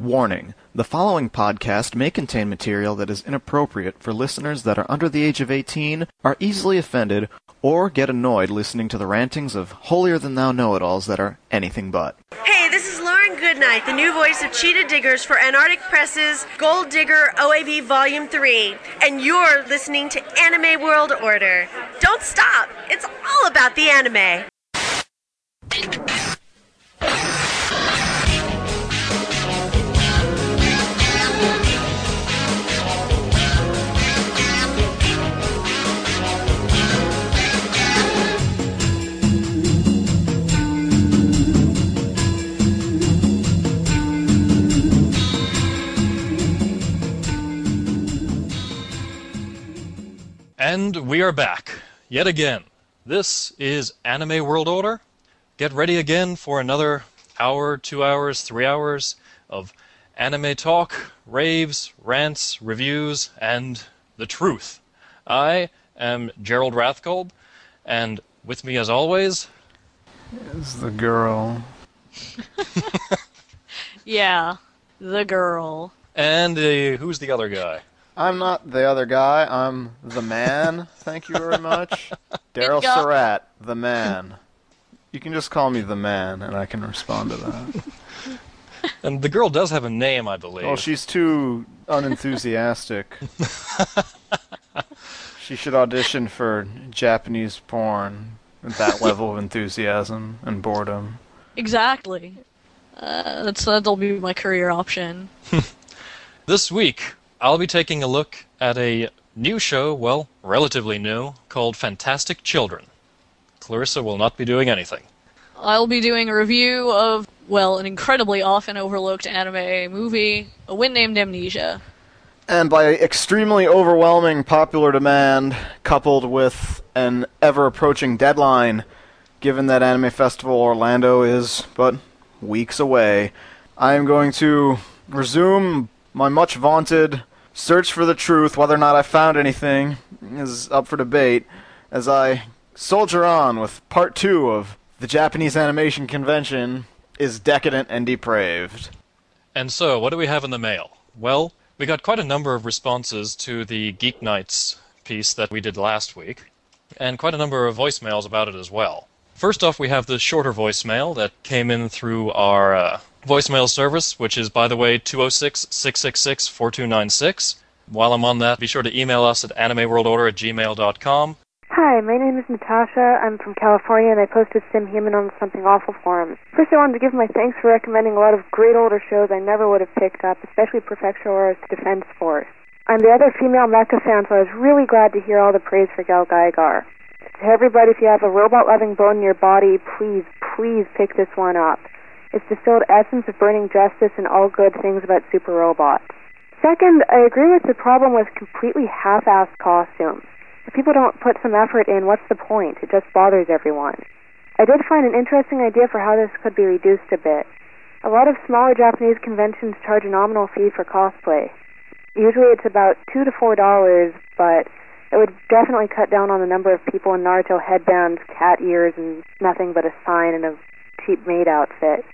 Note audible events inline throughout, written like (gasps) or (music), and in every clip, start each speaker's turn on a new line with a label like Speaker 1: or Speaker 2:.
Speaker 1: Warning the following podcast may contain material that is inappropriate for listeners that are under the age of 18, are easily offended, or get annoyed listening to the rantings of holier than thou know it alls that are anything but.
Speaker 2: Hey, this is Lauren Goodnight, the new voice of Cheetah Diggers for Antarctic Press's Gold Digger OAV Volume 3, and you're listening to Anime World Order. Don't stop! It's all about the anime!
Speaker 3: And we are back, yet again. This is Anime World Order. Get ready again for another hour, two hours, three hours of anime talk, raves, rants, reviews, and the truth. I am Gerald Rathkolb, and with me as always,
Speaker 4: is the girl. (laughs)
Speaker 5: Yeah, the girl.
Speaker 3: and uh, who's the other guy?
Speaker 4: I'm not the other guy. I'm the man. Thank you very much. (laughs) Daryl
Speaker 5: job.
Speaker 4: Surat, the man. You can just call me the man, and I can respond to that. (laughs)
Speaker 3: And the girl does have a name, I believe.
Speaker 4: Well, she's too unenthusiastic. (laughs) she should audition for Japanese porn with that level of enthusiasm and boredom.
Speaker 5: Exactly. Uh, that's that'll be my career option.
Speaker 3: This week, I'll be taking a look at a new show, well, relatively new, called Fantastic Children. Clarissa will not be doing anything.
Speaker 5: I'll be doing a review of well, an incredibly often overlooked anime movie, A Wind Named Amnesia.
Speaker 4: And by extremely overwhelming popular demand, coupled with an ever approaching deadline, given that Anime Festival Orlando is but weeks away, I am going to resume my much vaunted search for the truth. Whether or not I found anything is up for debate as I soldier on with part two of the Japanese Animation Convention is decadent and depraved.
Speaker 3: And so, what do we have in the mail? Well, we got quite a number of responses to the Geek Nights piece that we did last week, and quite a number of voicemails about it as well. First off, we have the shorter voicemail that came in through our uh, voicemail service, which is, by the way, 206 666 4296. While I'm on that, be sure to email us at animeworldorder at gmail.com.
Speaker 6: Hi, my name is Natasha. I'm from California, and I posted SimHuman on the Something Awful forums. First, I wanted to give my thanks for recommending a lot of great older shows I never would have picked up, especially Prefectural Defense Force. I'm the other female mecha fan, so I was really glad to hear all the praise for GaoGaiGar. To everybody, if you have a robot-loving bone in your body, please, please pick this one up. It's distilled essence of burning justice and all good things about super robots. Second, I agree with the problem with completely half-assed costumes. If people don't put some effort in, what's the point? It just bothers everyone. I did find an interesting idea for how this could be reduced a bit. A lot of smaller Japanese conventions charge a nominal fee for cosplay. Usually it's about two to four dollars, but it would definitely cut down on the number of people in Naruto headbands, cat ears, and nothing but a sign and a cheap maid outfit.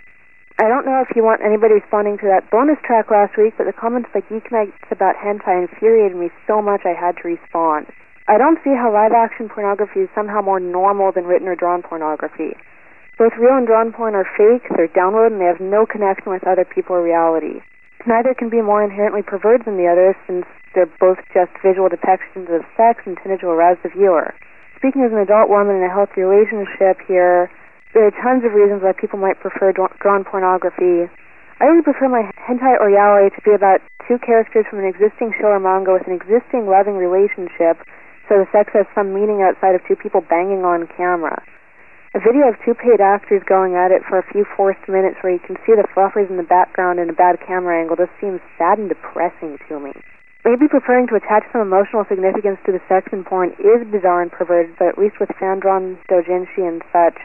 Speaker 6: I don't know if you want anybody responding to that bonus track last week, but the comments by Geek Nights about hentai infuriated me so much I had to respond. I don't see how live action pornography is somehow more normal than written or drawn pornography. Both real and drawn porn are fake, they're downloaded, and they have no connection with other people or reality. Neither can be more inherently perverted than the other, since they're both just visual depictions of sex intended to arouse the viewer. Speaking as an adult woman in a healthy relationship here, there are tons of reasons why people might prefer drawn pornography. I really prefer my hentai or yaoi to be about two characters from an existing show or manga with an existing loving relationship, so the sex has some meaning outside of two people banging on camera. A video of two paid actors going at it for a few forced minutes where you can see the fluffers in the background in a bad camera angle just seems sad and depressing to me. Maybe preferring to attach some emotional significance to the sex in porn is bizarre and perverted, but at least with fan-drawn doujinshi and such,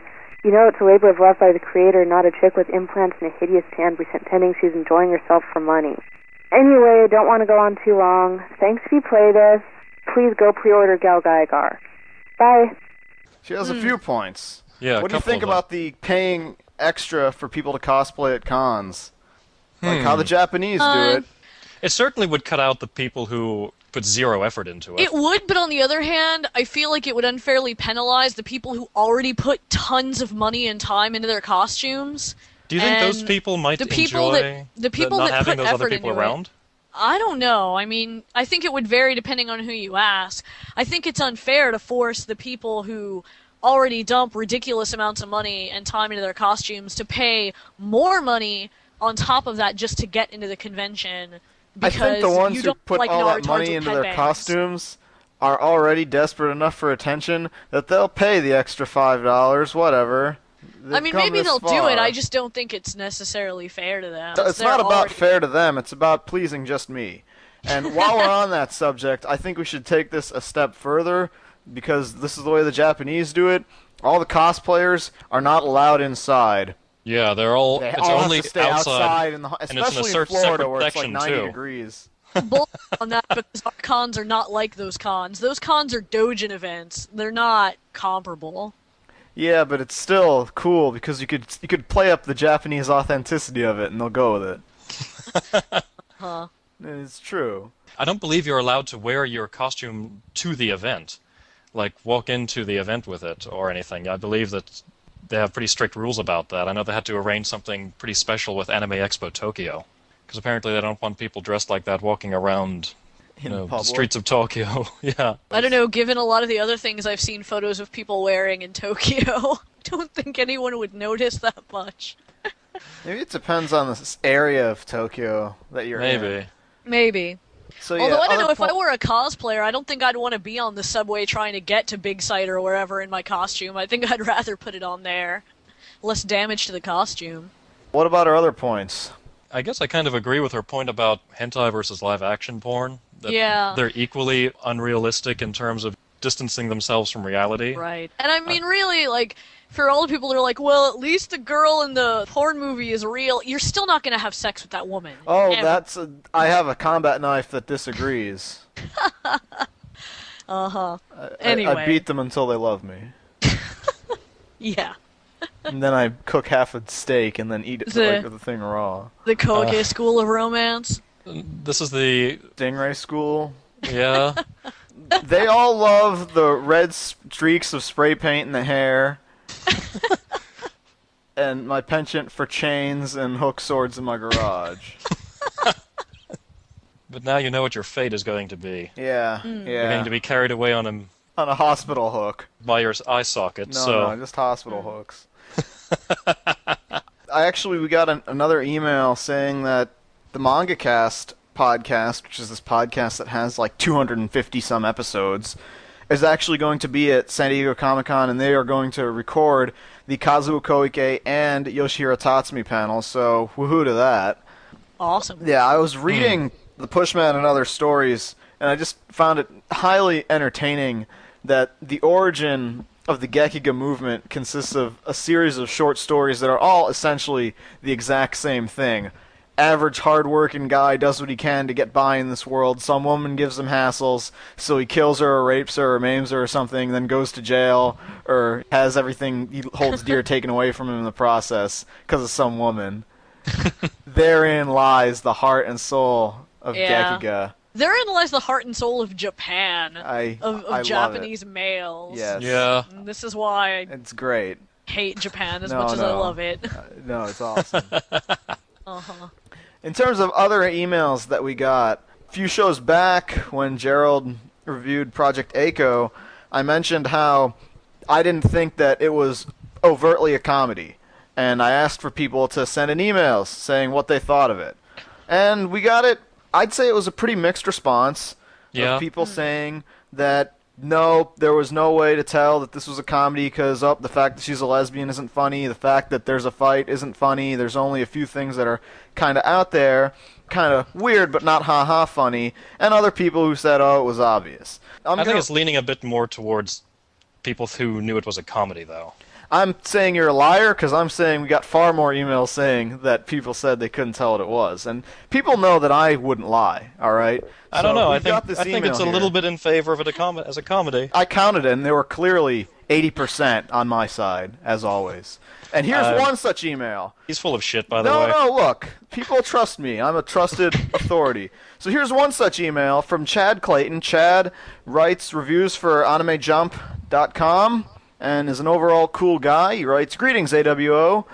Speaker 6: you know it's a labor of love by the creator, not a chick with implants and a hideous tan pretending she's enjoying herself for money. Anyway, I don't want to go on too long. Thanks if you play this. Please go pre-order GaoGaiGar. Bye.
Speaker 4: She has a few points.
Speaker 3: Yeah, a
Speaker 4: what do you think about the paying extra for people to cosplay at cons? like how the Japanese
Speaker 5: Uh,
Speaker 4: do it.
Speaker 3: It certainly would cut out the people who put zero effort into it.
Speaker 5: It would, but on the other hand, I feel like it would unfairly penalize the people who already put tons of money and time into their costumes.
Speaker 3: Do you think those people might
Speaker 5: the people
Speaker 3: enjoy
Speaker 5: that- the people
Speaker 3: not
Speaker 5: that
Speaker 3: having
Speaker 5: put
Speaker 3: those other
Speaker 5: effort
Speaker 3: people
Speaker 5: into it.
Speaker 3: around?
Speaker 5: I don't know. I mean, I think it would vary depending on who you ask. I think it's unfair to force the people who already dump ridiculous amounts of money and time into their costumes to pay more money on top of that just to get into the convention.
Speaker 4: I think the ones who put
Speaker 5: like
Speaker 4: all that money into their
Speaker 5: headbands.
Speaker 4: costumes are already desperate enough for attention that they'll pay the extra five dollars, whatever.
Speaker 5: I
Speaker 4: They've
Speaker 5: mean, maybe they'll do it. I just don't think it's necessarily fair to them.
Speaker 4: It's
Speaker 5: They're
Speaker 4: not about
Speaker 5: already-
Speaker 4: fair to them. It's about pleasing just me. And while we're on that subject, I think we should take this a step further because this is the way the Japanese do it. All the cosplayers are not allowed inside.
Speaker 3: Yeah, they're all.
Speaker 4: They
Speaker 3: it's
Speaker 4: all
Speaker 3: only
Speaker 4: have to stay
Speaker 3: outside.
Speaker 4: in the,
Speaker 3: it's in a
Speaker 4: especially in, Florida where it's like 90
Speaker 3: too.
Speaker 4: degrees. (laughs) (laughs)
Speaker 5: bull on that because our cons are not like those cons. Those cons are Dojin events. They're not comparable.
Speaker 4: Yeah, but it's still cool because you could you could play up the Japanese authenticity of it, and they'll go with it. (laughs)
Speaker 5: Huh.
Speaker 4: It's true.
Speaker 3: I don't believe you're allowed to wear your costume to the event, like walk into the event with it or anything. I believe that they have pretty strict rules about that. I know they had to arrange something pretty special with Anime Expo Tokyo, because apparently they don't want people dressed like that walking around you
Speaker 4: In
Speaker 3: know, the streets of Tokyo. (laughs) yeah.
Speaker 5: I don't know. Given a lot of the other things I've seen photos of people wearing in Tokyo, I (laughs) don't think anyone would notice that much.
Speaker 4: Maybe it depends on the area of Tokyo that you're in.
Speaker 3: Maybe.
Speaker 5: Maybe.
Speaker 4: So yeah,
Speaker 5: Although I don't
Speaker 4: other
Speaker 5: know if I were a cosplayer, I don't think I'd want to be on the subway trying to get to Big Sight or wherever in my costume. I think (laughs) I'd rather put it on there. Less damage to the costume.
Speaker 4: What about our other points?
Speaker 3: I guess I kind of agree with her point about hentai versus live action porn. That
Speaker 5: Yeah.
Speaker 3: They're equally unrealistic in terms of distancing themselves from reality.
Speaker 5: Right. And I mean, really, like, for all the people that are like, well, at least the girl in the porn movie is real, you're still not going to have sex with that woman.
Speaker 4: Oh,
Speaker 5: Ever.
Speaker 4: that's a, I have a combat knife that disagrees. (laughs)
Speaker 5: Uh huh.
Speaker 4: I-
Speaker 5: Anyway.
Speaker 4: I, beat them until they love me, (laughs)
Speaker 5: Yeah.
Speaker 4: and then I cook half a steak and then eat it
Speaker 5: The-
Speaker 4: like the thing raw.
Speaker 5: The Koike School of Romance.
Speaker 3: This is the
Speaker 4: Stingray school.
Speaker 3: yeah.
Speaker 4: They all love the red streaks of spray paint in the hair. (laughs) and my penchant for chains and hook swords in my garage. (laughs)
Speaker 3: but now you know what your fate is going to be.
Speaker 4: Yeah,
Speaker 5: Hmm.
Speaker 3: You're going to be carried away on a
Speaker 4: On a hospital hook.
Speaker 3: by your eye socket.
Speaker 4: No,
Speaker 3: so
Speaker 4: no, just hospital hooks. (laughs) I actually we got an, another email saying that the Manga Cast podcast, which is this podcast that has like 250 some episodes, is actually going to be at San Diego Comic Con, and they are going to record the Kazuo Koike and Yoshihiro Tatsumi panels. So woohoo to that!
Speaker 5: Awesome.
Speaker 4: Yeah, I was reading hmm. the Pushman and other stories, and I just found it highly entertaining that the origin of the Gekiga movement consists of a series of short stories that are all essentially the exact same thing. Average hard-working guy does what he can to get by in this world. Some woman gives him hassles, so he kills her or rapes her or maims her or something, then goes to jail or has everything he holds dear (laughs) taken away from him in the process because of some woman (laughs) therein lies the heart and soul of
Speaker 5: Yeah.
Speaker 4: Gekiga.
Speaker 5: Therein lies the heart and soul of Japan.
Speaker 4: I
Speaker 5: of, of
Speaker 4: I love
Speaker 5: Japanese males.
Speaker 4: it. Yes.
Speaker 3: yeah.
Speaker 5: And this is why I
Speaker 4: It's great.
Speaker 5: hate Japan as
Speaker 4: No,
Speaker 5: much as I love it.
Speaker 4: Uh, no, it's awesome. (laughs)
Speaker 5: Uh-huh.
Speaker 4: In terms of other emails that we got, a few shows back when Gerald reviewed Project A-ko, I mentioned how I didn't think that it was overtly a comedy. And I asked for people to send in emails saying what they thought of it. And we got it. I'd say it was a pretty mixed response
Speaker 3: Yeah.
Speaker 4: of people hmm. saying that no, there was no way to tell that this was a comedy because oh, the fact that she's a lesbian isn't funny, the fact that there's a fight isn't funny. There's only a few things that are kind of out there, kind of weird but not ha ha funny, and other people who said oh it was obvious. I'm
Speaker 3: I think
Speaker 4: gonna-
Speaker 3: it's leaning a bit more towards people who knew it was a comedy, though.
Speaker 4: I'm saying you're a liar because I'm saying we got far more emails saying that people said they couldn't tell what it was, and people know that I wouldn't lie. All right.
Speaker 3: I don't
Speaker 4: So
Speaker 3: know. I think I think it's a
Speaker 4: here.
Speaker 3: little bit in favor of it as a comedy.
Speaker 4: I counted it, and there were clearly 80% on my side, as always. And here's
Speaker 3: Uh,
Speaker 4: one such email.
Speaker 3: He's full of shit, by the
Speaker 4: No,
Speaker 3: way.
Speaker 4: No, no, look. People trust me. I'm a trusted (laughs) authority. So here's one such email from Chad Clayton. Chad writes reviews for AnimeJump.com and is an overall cool guy. He writes, Greetings, AWO.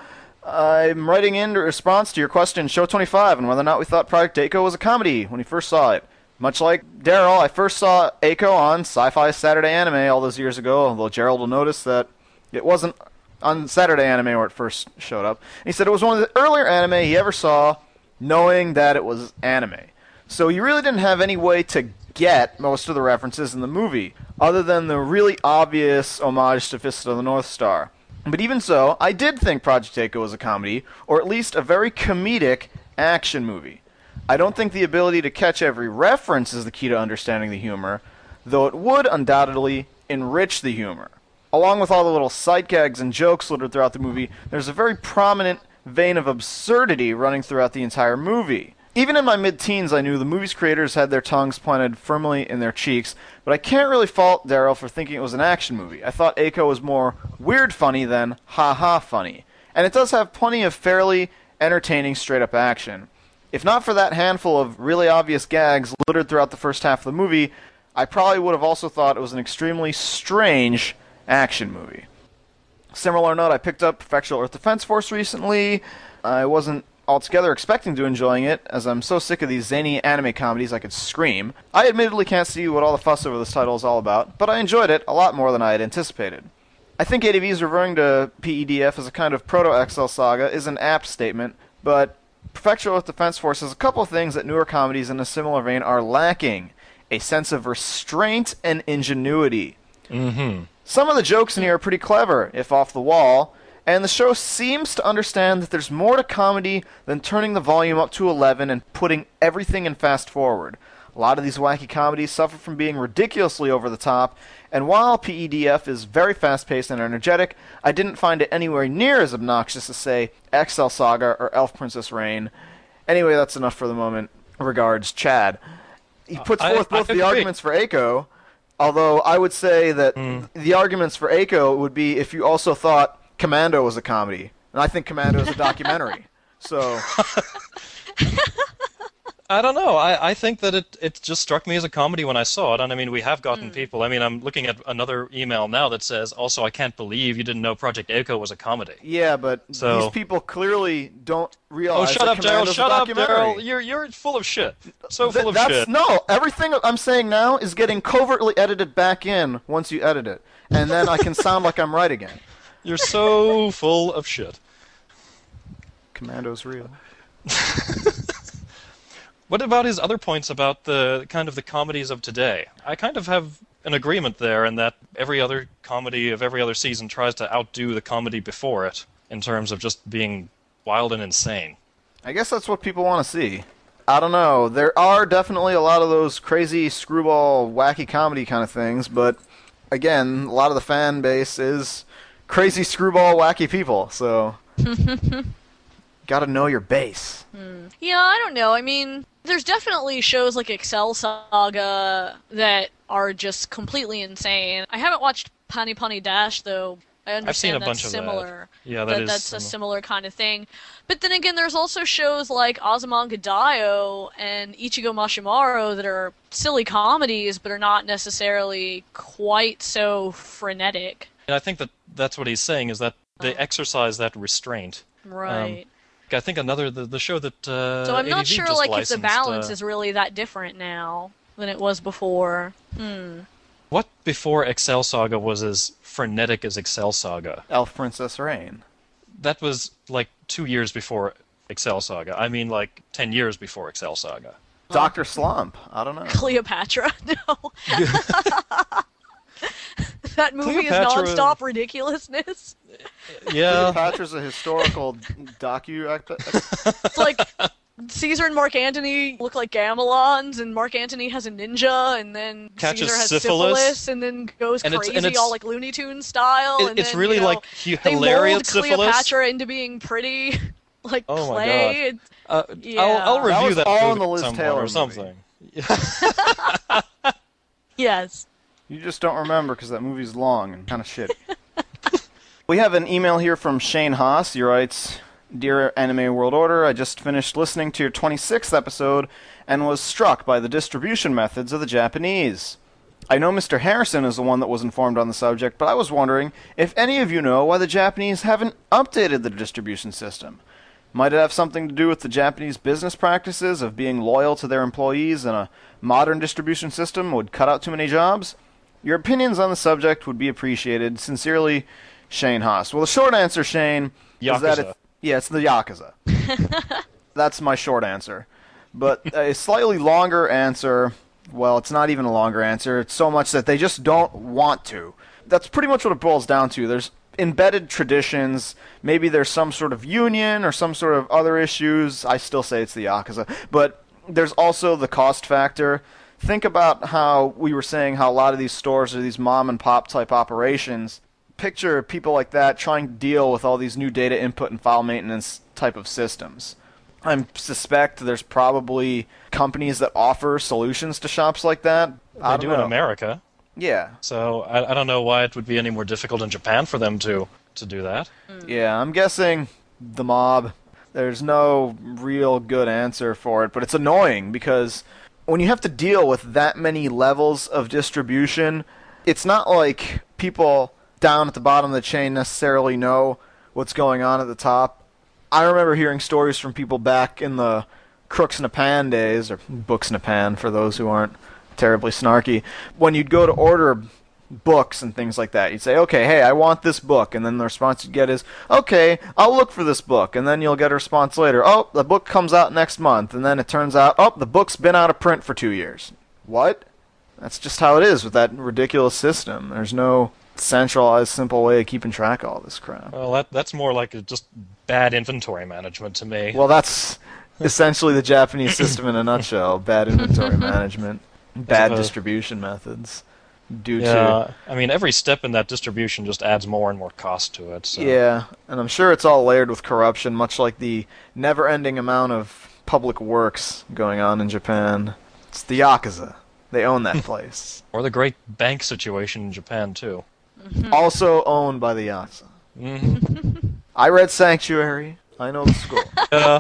Speaker 4: I'm writing in response to your question, Show 25, and whether or not we thought Project A-ko was a comedy when we first saw it. Much like Daryl, I first saw A-ko on Sci Fi Saturday Anime all those years ago, although Gerald will notice that it wasn't on Saturday Anime where it first showed up. And he said it was one of the earlier anime he ever saw, knowing that it was anime. So he really didn't have any way to get most of the references in the movie, other than the really obvious homage to Fist of the North Star. But even so, I did think Project A-ko was a comedy, or at least a very comedic action movie. I don't think the ability to catch every reference is the key to understanding the humor, though it would undoubtedly enrich the humor. Along with all the little sight gags and jokes littered throughout the movie, there's a very prominent vein of absurdity running throughout the entire movie. Even in my mid teens, I knew the movie's creators had their tongues planted firmly in their cheeks, but I can't really fault Daryl for thinking it was an action movie. I thought A-ko was more weird funny than ha ha funny. And it does have plenty of fairly entertaining straight up action. If not for that handful of really obvious gags littered throughout the first half of the movie, I probably would have also thought it was an extremely strange action movie. Similar note, I picked up Prefectural Earth Defense Force recently. Uh, I wasn't altogether expecting to enjoying it, as I'm so sick of these zany anime comedies I could scream. I admittedly can't see what all the fuss over this title is all about, but I enjoyed it a lot more than I had anticipated. I think ADV's referring to PEDF as a kind of proto-Excel saga is an apt statement, but Prefectural Earth Defense Force has a couple of things that newer comedies in a similar vein are lacking. A sense of restraint and ingenuity.
Speaker 3: Mm-hmm.
Speaker 4: Some of the jokes in here are pretty clever, if off the wall, and the show seems to understand that there's more to comedy than turning the volume up to 11 and putting everything in fast forward. A lot of these wacky comedies suffer from being ridiculously over the top, and while PEDF is very fast paced and energetic, I didn't find it anywhere near as obnoxious as, say, Excel Saga or Elf Princess Rane. Anyway, that's enough for the moment. Regards, Chad. He uh, puts
Speaker 3: I-
Speaker 4: forth
Speaker 3: I
Speaker 4: both the arguments for A-ko, although I would say that hmm. the arguments for A-ko would be if you also thought Commando was a comedy, and I think Commando is a documentary. So (laughs)
Speaker 3: I don't know. I, I think that it, it just struck me as a comedy when I saw it. And I mean, we have gotten hmm. people. I mean, I'm looking at another email now that says, also, I can't believe you didn't know Project A-ko was a comedy.
Speaker 4: yeah, but
Speaker 3: So-
Speaker 4: these people clearly don't realize. That.
Speaker 3: Oh, shut
Speaker 4: that
Speaker 3: up, Daryl. Shut
Speaker 4: a
Speaker 3: up,
Speaker 4: documentary.
Speaker 3: Daryl. You're, you're full of shit. So
Speaker 4: Th-
Speaker 3: full of
Speaker 4: that's
Speaker 3: shit.
Speaker 4: no. Everything I'm saying now is getting covertly edited back in once you edit it, and then I can sound like I'm right again.
Speaker 3: You're so full of shit.
Speaker 4: Commando's real. (laughs)
Speaker 3: What about his other points about the kind of the comedies of today? I kind of have an agreement there in that every other comedy of every other season tries to outdo the comedy before it in terms of just being wild and insane.
Speaker 4: I guess that's what people want to see. I don't know. There are definitely a lot of those crazy screwball, wacky comedy kind of things, but again, a lot of the fan base is crazy screwball, wacky people. So, (laughs) got to know your base. Hmm.
Speaker 5: Yeah, I don't know. I mean, there's definitely shows like Excel Saga that are just completely insane. I haven't watched Pani Poni Dash though. I understand
Speaker 3: I've seen a
Speaker 5: that's
Speaker 3: bunch of that.
Speaker 5: similar.
Speaker 3: Yeah, that is
Speaker 5: that's a
Speaker 3: similar.
Speaker 5: similar kind of thing. But then again, there's also shows like Azumanga Daioh and Ichigo Mashimaro that are silly comedies, but are not necessarily quite so frenetic.
Speaker 3: And I think that that's what he's saying is that they exercise that restraint.
Speaker 5: Right.
Speaker 3: I think another the, the show that uh,
Speaker 5: so I'm not
Speaker 3: ADV
Speaker 5: sure
Speaker 3: just
Speaker 5: like if the balance
Speaker 3: uh,
Speaker 5: is really that different now than it was before. Hmm.
Speaker 3: What before Excel Saga was as frenetic as Excel Saga.
Speaker 4: Elf Princess Rane.
Speaker 3: That was like two years before Excel Saga. I mean, like ten years before Excel Saga.
Speaker 4: Doctor Slump. I don't know. (laughs)
Speaker 5: Cleopatra. (laughs) No. (laughs) (laughs) that movie
Speaker 3: Cleopatra-
Speaker 5: is nonstop ridiculousness.
Speaker 3: Yeah,
Speaker 4: Cleopatra's a historical docu.
Speaker 5: It's like Caesar and Mark Antony look like gamelons, and Mark Antony has a ninja, and then
Speaker 3: Catches
Speaker 5: Caesar has
Speaker 3: syphilis.
Speaker 5: and then goes
Speaker 3: And
Speaker 5: crazy,
Speaker 3: and it's-
Speaker 5: all like Looney Tunes style.
Speaker 3: It-
Speaker 5: and
Speaker 3: it's
Speaker 5: then,
Speaker 3: really
Speaker 5: you know,
Speaker 3: like hu-
Speaker 5: they
Speaker 3: hilarious
Speaker 5: mold
Speaker 3: syphilis.
Speaker 5: Cleopatra into being pretty, (laughs) like
Speaker 3: Oh my
Speaker 5: clay.
Speaker 3: Uh,
Speaker 5: Yeah.
Speaker 3: I'll, I'll
Speaker 5: That
Speaker 3: review
Speaker 4: was
Speaker 3: that,
Speaker 4: all
Speaker 3: movie
Speaker 4: in the Liz
Speaker 3: at
Speaker 4: Taylor
Speaker 3: or
Speaker 4: movie.
Speaker 3: something. (laughs)
Speaker 5: Yes.
Speaker 4: You just don't remember because that movie's long and kind of shitty. (laughs) we have an email here from Shane Haas. He writes, Dear Anime World Order, I just finished listening to your 26th episode and was struck by the distribution methods of the Japanese. I know Mr. Harrison is the one that was informed on the subject, but I was wondering if any of you know why the Japanese haven't updated the distribution system. Might it have something to do with the Japanese business practices of being loyal to their employees and a modern distribution system would cut out too many jobs? Your opinions on the subject would be appreciated. Sincerely, Shane Haas. Well, the short answer, Shane, is that
Speaker 3: Yakuza.
Speaker 4: it, yeah, it's the Yakuza. (laughs) That's my short answer. But a slightly longer answer, well, it's not even a longer answer. It's so much that they just don't want to. That's pretty much what it boils down to. There's embedded traditions. Maybe there's some sort of union or some sort of other issues. I still say it's the Yakuza. But there's also the cost factor. Think about how we were saying how a lot of these stores are these mom and pop type operations. Picture people like that trying to deal with all these new data input and file maintenance type of systems. I suspect there's probably companies that offer solutions to shops like that. I
Speaker 3: They
Speaker 4: don't
Speaker 3: do in. America,
Speaker 4: Yeah,
Speaker 3: so I, I don't know why it would be any more difficult in Japan for them to to do that. Hmm.
Speaker 4: yeah. I'm guessing the mob. There's no real good answer for it, but it's annoying because when you have to deal with that many levels of distribution, it's not like people down at the bottom of the chain necessarily know what's going on at the top. I remember hearing stories from people back in the Crooks Nippan days, or Books Nippan for those who aren't terribly snarky. When you'd go to order books and things like that, you'd say, okay, hey, I want this book. And then the response you'd get is, okay, I'll look for this book. And then you'll get a response later, oh, the book comes out next month. And then it turns out, oh, the book's been out of print for two years. What? That's just how it is with that ridiculous system. There's no centralized, simple way of keeping track of all this crap.
Speaker 3: Well, that that's more like a, just bad inventory management to me.
Speaker 4: Well, that's essentially the Japanese system in a nutshell: bad inventory management, (laughs) bad distribution methods, due
Speaker 3: yeah, I mean every step in that distribution just adds more and more cost to it. So.
Speaker 4: yeah, and I'm sure it's all layered with corruption, much like the never-ending amount of public works going on in Japan. It's the yakuza; they own that (laughs) place.
Speaker 3: Or the great bank situation in Japan too.
Speaker 4: also owned by the yakuza.
Speaker 3: hmm (laughs)
Speaker 4: I read Sanctuary. I know the score. (laughs)
Speaker 3: uh,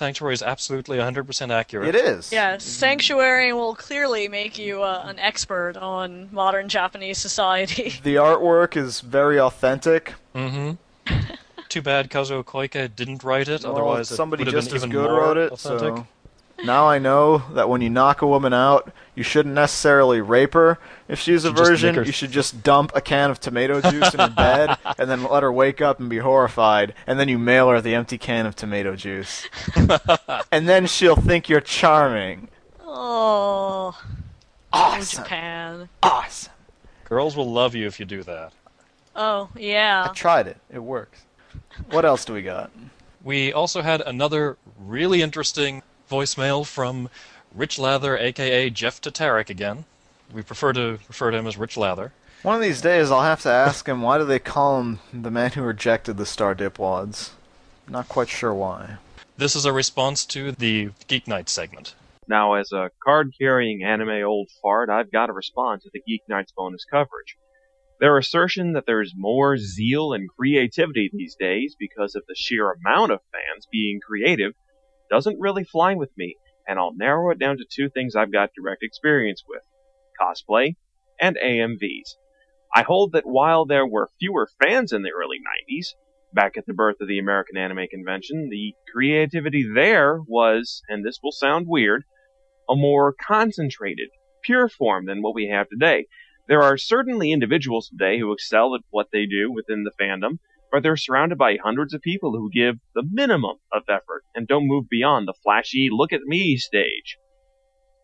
Speaker 3: Sanctuary is absolutely 100% accurate.
Speaker 4: it is.
Speaker 5: Yeah, Sanctuary will clearly make you uh, an expert on modern Japanese society. (laughs)
Speaker 4: The artwork is very authentic.
Speaker 3: Mm hmm. (laughs) Too bad Kazuo Koike didn't write it.
Speaker 4: Well,
Speaker 3: Otherwise,
Speaker 4: somebody
Speaker 3: it would have
Speaker 4: just
Speaker 3: been
Speaker 4: as
Speaker 3: even
Speaker 4: good wrote it.
Speaker 3: authentic.
Speaker 4: So now I know that when you knock a woman out, you shouldn't necessarily rape her. If she's a virgin,
Speaker 3: her-
Speaker 4: you should just dump a can of tomato juice in her bed and then let her wake up and be horrified. And then you mail her the empty can of tomato juice. (laughs) and then she'll think you're charming.
Speaker 5: Oh,
Speaker 4: Awesome.
Speaker 5: Japan.
Speaker 4: Awesome.
Speaker 3: Girls will love you if you do that.
Speaker 5: Oh, yeah.
Speaker 4: I tried it. It works. What else do we got?
Speaker 3: We also had another really interesting voicemail from Rich Lather, aka Jeff Tatarek again. We prefer to refer to him as Rich Lather.
Speaker 4: One of these days, I'll have to ask him why do they call him the man who rejected the Star Dipwads. Not quite sure why.
Speaker 3: This is a response to the Geek Night segment.
Speaker 7: Now, as a card carrying anime old fart, I've got to respond to the Geek Nights bonus coverage. Their assertion that there's more zeal and creativity these days because of the sheer amount of fans being creative doesn't really fly with me, and I'll narrow it down to two things I've got direct experience with cosplay and AMVs. I hold that while there were fewer fans in the early 90s, back at the birth of the American Anime Convention, the creativity there was, and this will sound weird, a more concentrated, pure form than what we have today. There are certainly individuals today who excel at what they do within the fandom, but they're surrounded by hundreds of people who give the minimum of effort and don't move beyond the flashy look at me stage.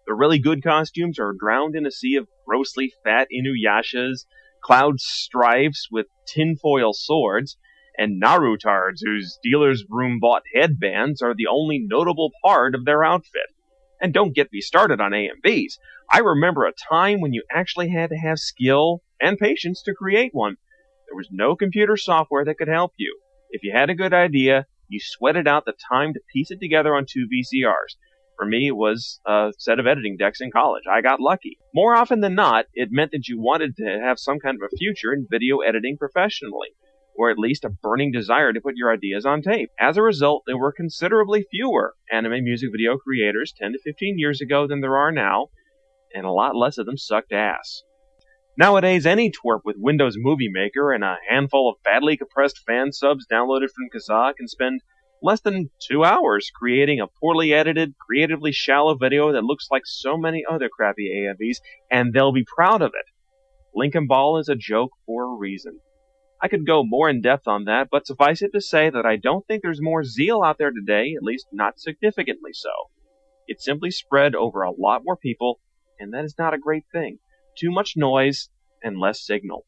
Speaker 7: The really good costumes are drowned in a sea of grossly fat Inuyashas, Cloud Strifes with tinfoil swords, and Narutards whose dealer's room bought headbands are the only notable part of their outfit. And don't get me started on AMVs. I remember a time when you actually had to have skill and patience to create one. There was no computer software that could help you. If you had a good idea, you sweated out the time to piece it together on two VCRs. For me, it was a set of editing decks in college. I got lucky. More often than not, it meant that you wanted to have some kind of a future in video editing professionally, or at least a burning desire to put your ideas on tape. As a result, there were considerably fewer anime music video creators 10 to 15 years ago than there are now, and a lot less of them sucked ass. Nowadays, any twerp with Windows Movie Maker and a handful of badly compressed fan subs downloaded from Kazaa can spend less than two hours creating a poorly edited, creatively shallow video that looks like so many other crappy AMVs, and they'll be proud of it. Lincoln Ball is a joke for a reason. I could go more in depth on that, but suffice it to say that I don't think there's more zeal out there today, at least not significantly so. It's simply spread over a lot more people, and that is not a great thing. Too much noise and less signal.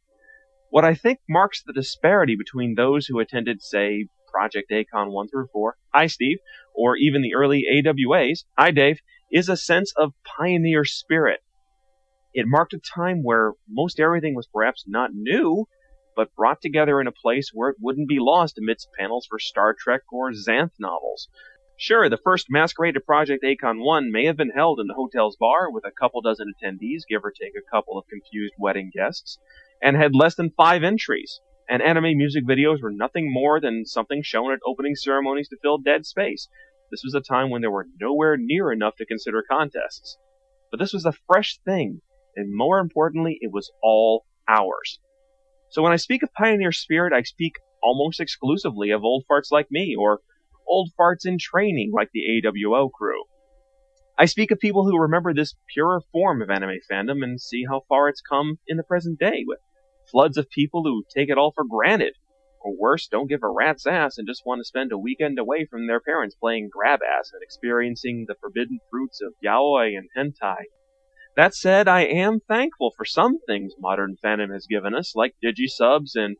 Speaker 7: What I think marks the disparity between those who attended, say, Project A-Kon 1 through 4, hi Steve, or even the early AWAs, hi Dave, is a sense of pioneer spirit. It marked a time where most everything was perhaps not new, but brought together in a place where it wouldn't be lost amidst panels for Star Trek or Xanth novels. Sure, the first masquerade of Project A-Kon 1 may have been held in the hotel's bar with a couple dozen attendees, give or take a couple of confused wedding guests, and had less than five entries and anime music videos were nothing more than something shown at opening ceremonies to fill dead space. This was a time when there were nowhere near enough to consider contests. But this was a fresh thing, and more importantly, it was all ours. So when I speak of pioneer spirit, I speak almost exclusively of old farts like me, or old farts in training like the AWO crew. I speak of people who remember this purer form of anime fandom and see how far it's come in the present day with floods of people who take it all for granted. Or worse, don't give a rat's ass and just want to spend a weekend away from their parents playing grab ass and experiencing the forbidden fruits of yaoi and hentai. That said, I am thankful for some things modern fandom has given us, like digisubs and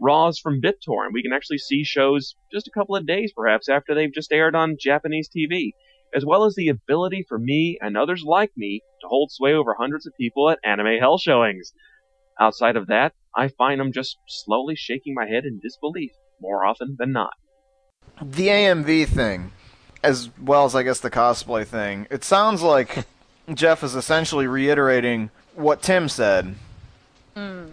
Speaker 7: RAWs from BitTorrent. We can actually see shows just a couple of days perhaps after they've just aired on Japanese TV, as well as the ability for me and others like me to hold sway over hundreds of people at anime hell showings. Outside of that, I find I'm just slowly shaking my head in disbelief more often than not.
Speaker 4: The AMV thing, as well as I guess the cosplay thing, it sounds like (laughs) Jeff is essentially reiterating what Tim said hmm.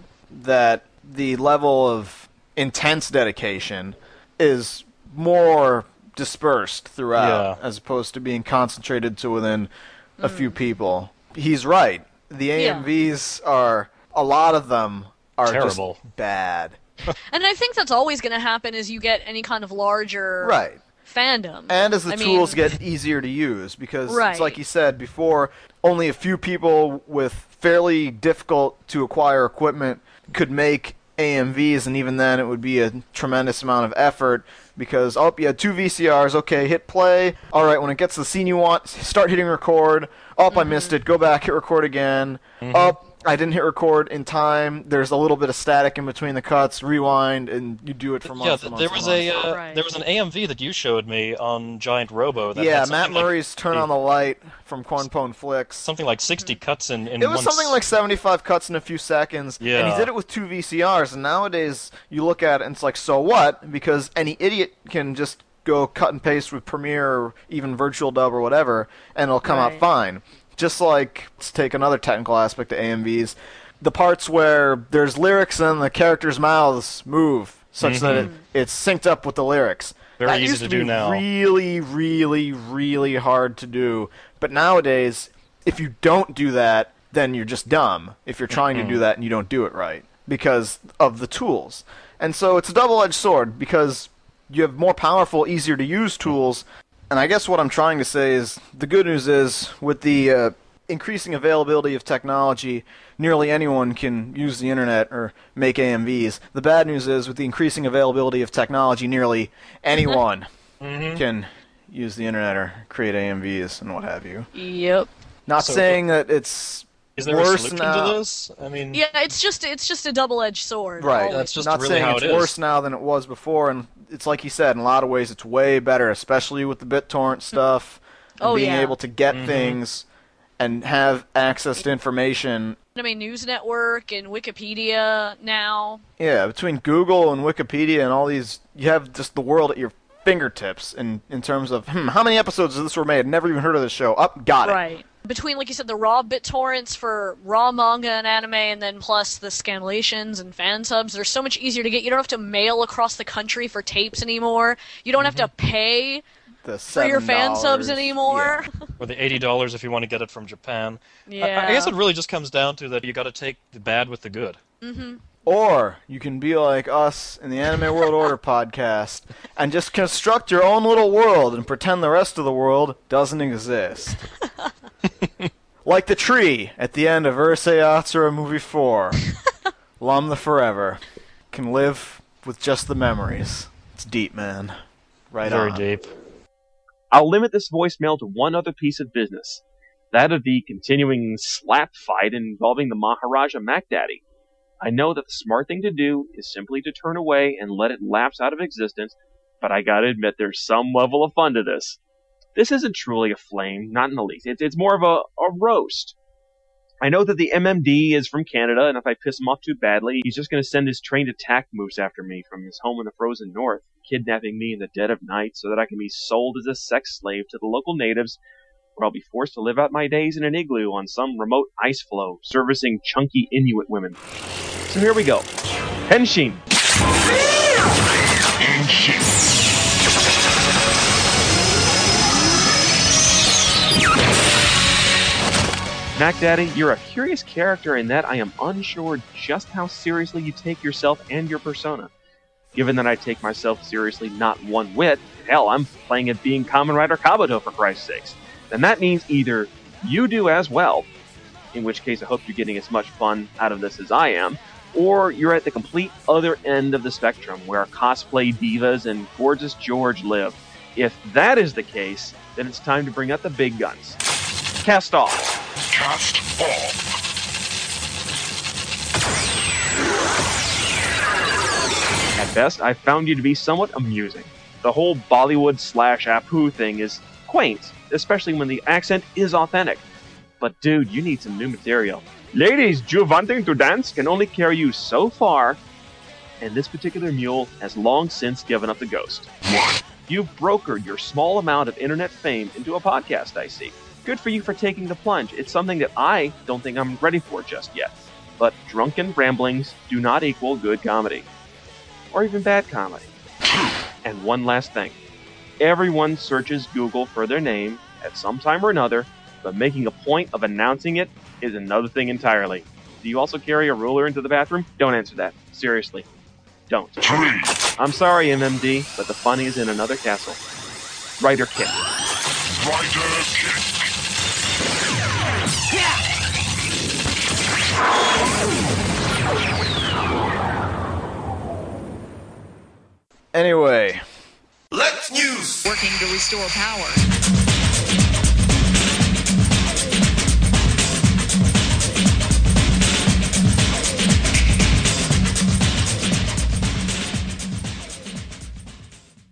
Speaker 4: that the level of intense dedication is more dispersed throughout
Speaker 3: Yeah.
Speaker 4: as opposed to being concentrated to within a mm. few people. He's right. The
Speaker 5: Yeah.
Speaker 4: AMVs are a lot of them are
Speaker 3: Terrible.
Speaker 4: just bad. (laughs)
Speaker 5: And I think that's always going to happen as you get any kind of larger
Speaker 4: Right.
Speaker 5: fandom.
Speaker 4: And as the
Speaker 5: I
Speaker 4: tools
Speaker 5: mean,
Speaker 4: get easier to use, because it's like you said before, only a few people with fairly difficult to acquire equipment could make AMVs, and even then it would be a tremendous amount of effort because, oh, you had two VCRs, okay, hit play. All right, when it gets to the scene you want, start hitting record. Oh, I missed mm-hmm. it, go back, hit record again. Mm-hmm. Up, I didn't hit record in time. There's a little bit of static in between the cuts, rewind, and you do it for
Speaker 3: Yeah,
Speaker 4: months.
Speaker 3: th-
Speaker 4: and
Speaker 3: there
Speaker 4: months
Speaker 3: was
Speaker 4: and
Speaker 3: a uh,
Speaker 5: Right.
Speaker 3: there was an AMV that you showed me on Giant Robo. That
Speaker 4: yeah, Matt
Speaker 3: something like
Speaker 4: Murray's Turn on the Light from Cornpone Flicks.
Speaker 3: something like 60 cuts in, in
Speaker 4: It was
Speaker 3: one
Speaker 4: something
Speaker 3: s-
Speaker 4: like 75 cuts in a few seconds, Yeah. and he did it with two VCRs. And nowadays, you look at it and it's like, so what? Because any idiot can just go cut and paste with Premiere or even Virtual Dub or whatever, and it'll come out fine. Just like, let's take another technical aspect of AMVs. The parts where there's lyrics and the characters' mouths move such that it, mm-hmm. it's synced up with the lyrics.
Speaker 3: Very
Speaker 4: that
Speaker 3: easy
Speaker 4: used
Speaker 3: to
Speaker 4: to
Speaker 3: do
Speaker 4: be
Speaker 3: now.
Speaker 4: Really, really, really hard to do. But nowadays, if you don't do that, then you're just dumb. If you're trying to do that and you don't do it right because of the tools. And so it's a double-edged sword because you have more powerful, easier to use tools. And I guess what I'm trying to say is the good news is with the uh, increasing availability of technology, nearly anyone can use the internet or make AMVs. The bad news is with the increasing availability of technology, nearly anyone can use the internet or create AMVs and what have you.
Speaker 5: Yep.
Speaker 4: Not
Speaker 3: So-
Speaker 4: saying that it's
Speaker 3: Is there a
Speaker 4: worse
Speaker 3: solution
Speaker 4: now.
Speaker 3: to this? I mean,
Speaker 5: Yeah, it's just it's just a double-edged sword.
Speaker 4: Right.
Speaker 5: always.
Speaker 3: That's just
Speaker 4: not
Speaker 3: really
Speaker 4: saying
Speaker 3: how
Speaker 4: it's
Speaker 3: it is.
Speaker 4: worse now than it was before, and it's like you said, in a lot of ways, it's way better, especially with the BitTorrent stuff and
Speaker 5: Oh,
Speaker 4: being
Speaker 5: yeah.
Speaker 4: able to get
Speaker 3: Mm-hmm.
Speaker 4: things and have access to information.
Speaker 5: Anime News Network and Wikipedia now.
Speaker 4: Yeah, between Google and Wikipedia and all these, you have just the world at your fingertips in in terms of hmm, how many episodes of this were made. Never even heard of this show. Up, got it.
Speaker 5: Right. Between, like you said, the raw BitTorrents for raw manga and anime, and then plus the scanlations and fan subs, they're so much easier to get. You don't have to mail across the country for tapes anymore. You don't have to mm-hmm. pay
Speaker 4: The
Speaker 5: for your fan subs anymore.
Speaker 4: Yeah. (laughs)
Speaker 3: Or the eighty dollars if you want to get it from Japan.
Speaker 5: Yeah.
Speaker 3: I, guess it really just comes down to that you got to take the bad with the good. Mm-hmm.
Speaker 4: Or you can be like us in the Anime World Order (laughs) podcast and just construct your own little world and pretend the rest of the world doesn't exist. (laughs) (laughs) like the tree at the end of Urusei Yatsura Movie 4. (laughs) Lum the Forever. Can live with just the memories. It's deep, man. Right
Speaker 3: Very
Speaker 4: on.
Speaker 3: deep.
Speaker 7: I'll limit this voicemail to one other piece of business. That of the continuing slap fight involving the Maharaja Mac Daddy. I know that the smart thing to do is simply to turn away and let it lapse out of existence, but I gotta admit there's some level of fun to this. This isn't truly a flame, not in the least. It's, it's more of a, a roast. I know that the MMD is from Canada, and if I piss him off too badly, he's just gonna send his trained attack moose after me from his home in the frozen north, kidnapping me in the dead of night so that I can be sold as a sex slave to the local natives, where I'll be forced to live out my days in an igloo on some remote ice floe, servicing chunky Inuit women. So here we go. Henshin. Mac Daddy, you're a curious character in that I am unsure just how seriously you take yourself and your persona. Given that I take myself seriously not one whit, hell, I'm playing at being Kamen Rider Kabuto for Christ's sakes, then that means either you do as well, in which case I hope you're getting as much fun out of this as I am, or you're at the complete other end of the spectrum where cosplay divas and gorgeous George live. If that is the case, then it's time to bring out the big guns. Cast off.
Speaker 8: Cast.
Speaker 7: At best, I found you to be somewhat amusing. The whole Bollywood slash Apu thing is quaint, especially when the accent is authentic. But dude, you need some new material. Ladies, you wanting to dance can only carry you so far, and this particular mule has long since given up the ghost. You've brokered your small amount of internet fame into a podcast, I see. Good for you for taking the plunge. It's something that I don't think I'm ready for just yet. But drunken ramblings do not equal good comedy. Or even bad comedy. And one last thing. Everyone searches Google for their name at some time or another, but making a point of announcing it is another thing entirely. Do you also carry a ruler into the bathroom? Don't answer that. Seriously. Don't. I'm sorry, MMD, but the fun is in another castle. Writer Kit.
Speaker 8: Rider kick.
Speaker 4: Anyway,
Speaker 8: Let's news.
Speaker 9: working to restore power.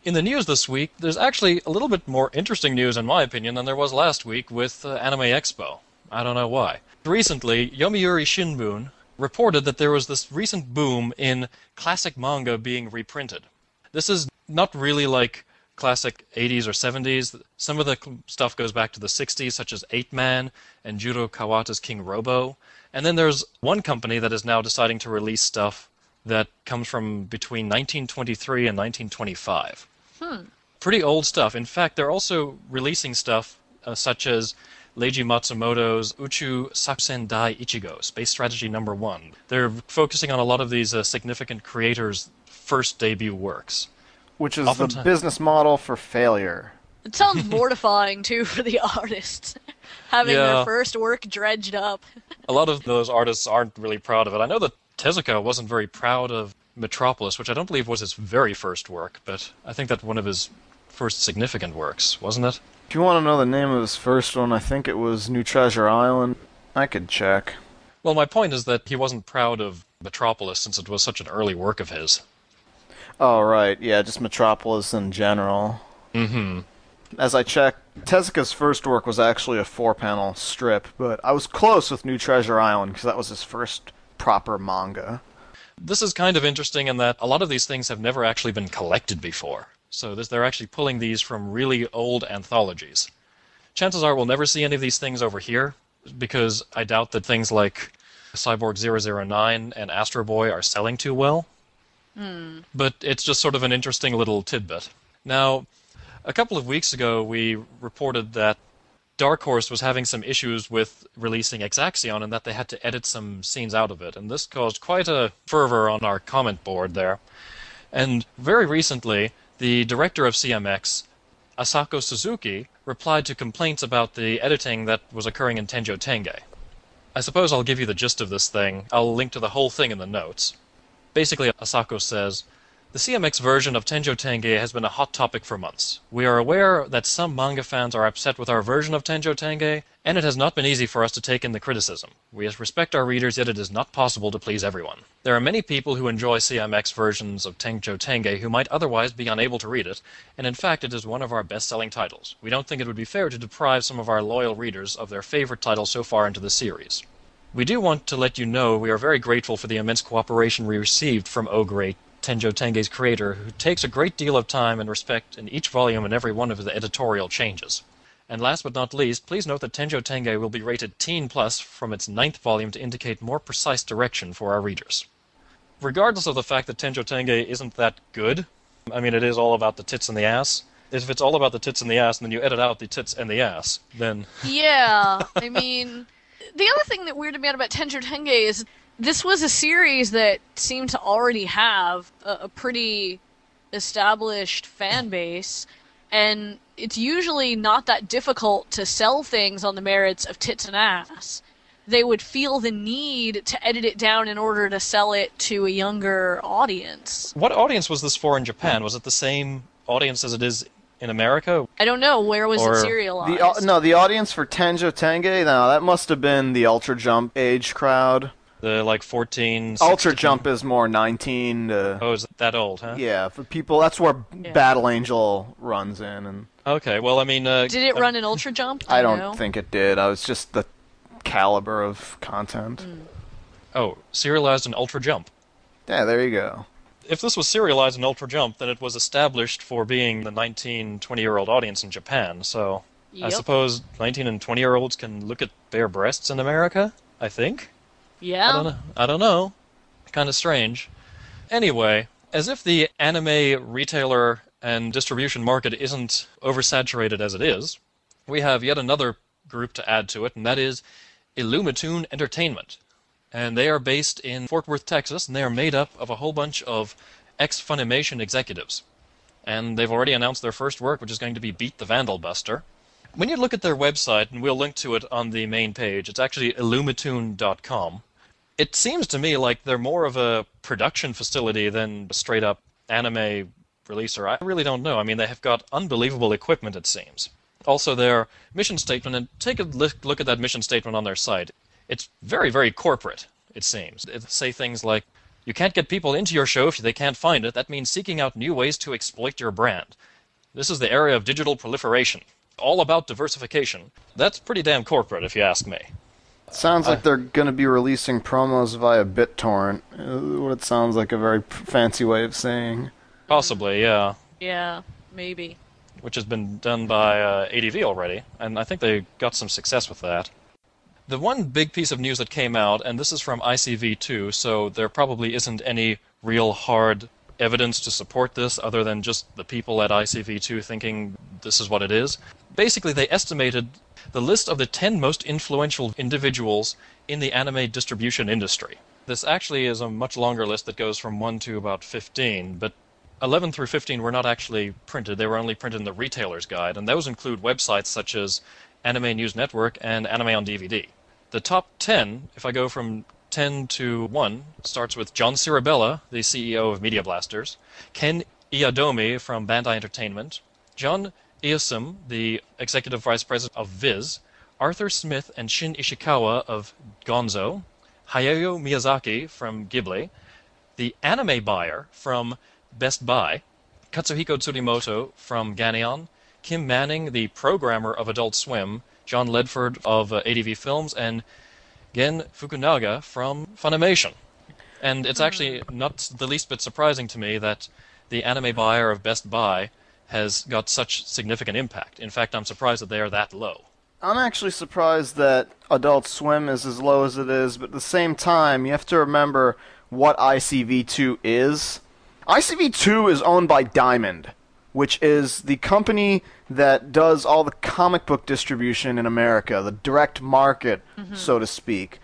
Speaker 3: In the news this week, there's actually a little bit more interesting news, in my opinion, than there was last week with uh, Anime Expo. I don't know why. Recently, Yomiuri Shimbun reported that there was this recent boom in classic manga being reprinted. This is not really like classic 80s or 70s. Some of the stuff goes back to the 60s, such as Eight Man and Jiro Kuwata's King Robo. And then there's one company that is now deciding to release stuff that comes from between 1923 and 1925 Hmm. pretty old stuff. In fact, they're also releasing stuff uh, such as Leiji Matsumoto's Uchu Sakusendai Ichigo, Space Strategy Number One. They're focusing on a lot of these uh, significant creators' first debut works.
Speaker 4: which is the business model for failure.
Speaker 5: It sounds mortifying too for the (laughs) artists, (laughs) having
Speaker 3: Yeah.
Speaker 5: their first work dredged up.
Speaker 3: A lot of those artists aren't really proud of it. I know that Tezuka wasn't very proud of Metropolis, which I don't believe was his very first work, but I think that one of his first significant works, wasn't it?
Speaker 4: If you want to know the name of his first one, I think it was New Treasure Island. I could check.
Speaker 3: Well, my point is that he wasn't proud of Metropolis since it was such an early work of his.
Speaker 4: Oh, right. Yeah, just Metropolis in general.
Speaker 3: Mm-hmm.
Speaker 4: As I checked, Tezuka's first work was actually a four panel strip, but I was close with New Treasure Island because that was his first proper manga.
Speaker 3: This is kind of interesting in that a lot of these things have never actually been collected before. So this, they're actually pulling these from really old anthologies. Chances are we'll never see any of these things over here because I doubt that things like Cyborg 009 and Astro Boy are selling too well. Hmm. But it's just sort of an interesting little tidbit. Now, a couple of weeks ago, we reported that Dark Horse was having some issues with releasing Exaxion and that they had to edit some scenes out of it. And this caused quite a fervor on our comment board there. And very recently, the director of CMX, Asako Suzuki, replied to complaints about the editing that was occurring in Tenjo Tenge. I suppose I'll give you the gist of this thing. I'll link to the whole thing in the notes. Basically, Asako says The CMX version of Tenjo Tenge has been a hot topic for months. We are aware that some manga fans are upset with our version of Tenjo Tenge, and it has not been easy for us to take in the criticism. We respect our readers, yet it is not possible to please everyone. There are many people who enjoy CMX versions of Tenjo Tenge who might otherwise be unable to read it, and in fact it is one of our best selling titles. We don't think it would be fair to deprive some of our loyal readers of their favorite title so far into the series. We do want to let you know we are very grateful for the immense cooperation we received from Ogre, Tenjo Tenge's creator, who takes a great deal of time and respect in each volume and every one of the editorial changes. And last but not least, please note that Tenjo Tenge will be rated Teen Plus from its ninth volume to indicate more precise direction for our readers. Regardless of the fact that Tenjo Tenge isn't that good, I mean, it is all about the tits and the ass. If it's all about the tits and the ass, and then you edit out the tits and the ass, then
Speaker 5: Yeah, I mean, the other thing that weirded me out about Tenjo Tenge is this was a series that seemed to already have a, a pretty established fan base, and it's usually not that difficult to sell things on the merits of tits and ass. They would feel the need to edit it down in order to sell it to a younger audience.
Speaker 3: what audience was this for in Japan? Was it the same audience as it is in America?
Speaker 5: I don't know where was
Speaker 3: Or-
Speaker 5: it serialized.
Speaker 4: The au- no, the audience for Tenjo Tenge, no, that must have been the Ultra Jump age crowd.
Speaker 3: The like 14.
Speaker 4: Ultra Jump is more 19 to
Speaker 3: Oh, is that old, huh?
Speaker 4: yeah for people. That's where Battle Angel runs in, and
Speaker 3: Okay, well, I mean, uh,
Speaker 5: Did it run an Ultra Jump? Do
Speaker 4: I don't
Speaker 5: know?
Speaker 4: think it did. I was just the caliber of content.
Speaker 3: oh, serialized in Ultra Jump.
Speaker 4: Yeah, there you go.
Speaker 3: If this was serialized in Ultra Jump, then it was established for being the 19, 20 year old audience in Japan. So I suppose 19 and 20 year olds can look at bare breasts in America. I think.
Speaker 5: Yeah.
Speaker 3: I don't know. I don't know. Kind of strange. Anyway, as if the anime retailer and distribution market isn't oversaturated as it is, we have yet another group to add to it, and that is Illumitoon Entertainment. And they are based in Fort Worth, Texas, and they are made up of a whole bunch of ex Funimation executives. And they've already announced their first work, which is going to be Beet the Vandel Buster. When you look at their website, and we'll link to it on the main page, it's actually illumitoon.com. It seems to me like they're more of a production facility than a straight up anime releaser. I really don't know. I mean, they have got unbelievable equipment, it seems. Also, their mission statement, and take a look at that mission statement on their site. It's very, very corporate, it seems. It say things like, you can't get people into your show if they can't find it. That means seeking out new ways to exploit your brand. This is the area of digital proliferation. All about diversification. That's pretty damn corporate, if you ask me.
Speaker 4: Sounds like they're going to be releasing promos via BitTorrent. Uh, What it sounds like a very p- fancy way of saying.
Speaker 3: Possibly, yeah.
Speaker 5: Yeah, maybe.
Speaker 3: Which has been done by uh, ADV already, and I think they got some success with that. The one big piece of news that came out, and this is from ICV2, so there probably isn't any real hard evidence to support this other than just the people at ICV2 thinking this is what it is. Basically, they estimated the list of the 10 most influential individuals in the anime distribution industry. This actually is a much longer list that goes from 1 to about 15, but 11 through 15 were not actually printed. They were only printed in the retailer's guide, and those include websites such as Anime News Network and Anime on DVD. The top 10, if I go from 10 to 1, starts with John Sirabella, the CEO of Media Blasters, Ken Iyadomi from Bandai Entertainment, John Iosum, the executive vice president of Viz, Arthur Smith and Shin Ishikawa of Gonzo, Hayao Miyazaki from Ghibli, the anime buyer from Best Buy, Katsuhiko Tsurimoto from Geneon, Kim Manning, the programmer of Adult Swim, John Ledford of uh, ADV Films, and Gen Fukunaga from Funimation. And it's actually not the least bit surprising to me that the anime buyer of Best Buy has got such significant impact. In fact, I'm surprised that they are that low.
Speaker 4: I'm actually surprised that Adult Swim is as low as it is, but at the same time, you have to remember what ICV2 is. ICV2 is owned by Diamond, which is the company that does all the comic book distribution in America, the direct market, mm-hmm. so to speak.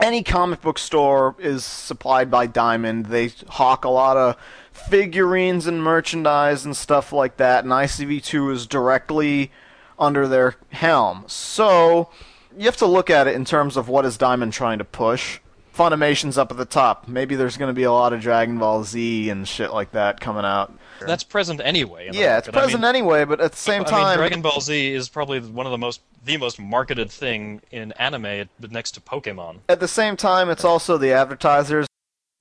Speaker 4: Any comic book store is supplied by Diamond. They hawk a lot of figurines and merchandise and stuff like that, and ICV2 is directly under their helm. So, you have to look at it in terms of what is Diamond trying to push. Funimation's up at the top. Maybe there's going to be a lot of Dragon Ball Z and shit like that coming out.
Speaker 3: That's present anyway.
Speaker 4: Yeah, it's
Speaker 3: market. I
Speaker 4: present
Speaker 3: mean,
Speaker 4: anyway, but at the same
Speaker 3: I mean,
Speaker 4: time,
Speaker 3: Dragon Ball Z is probably one of the most the most marketed thing in anime next to Pokemon.
Speaker 4: at the same time, it's also the advertisers.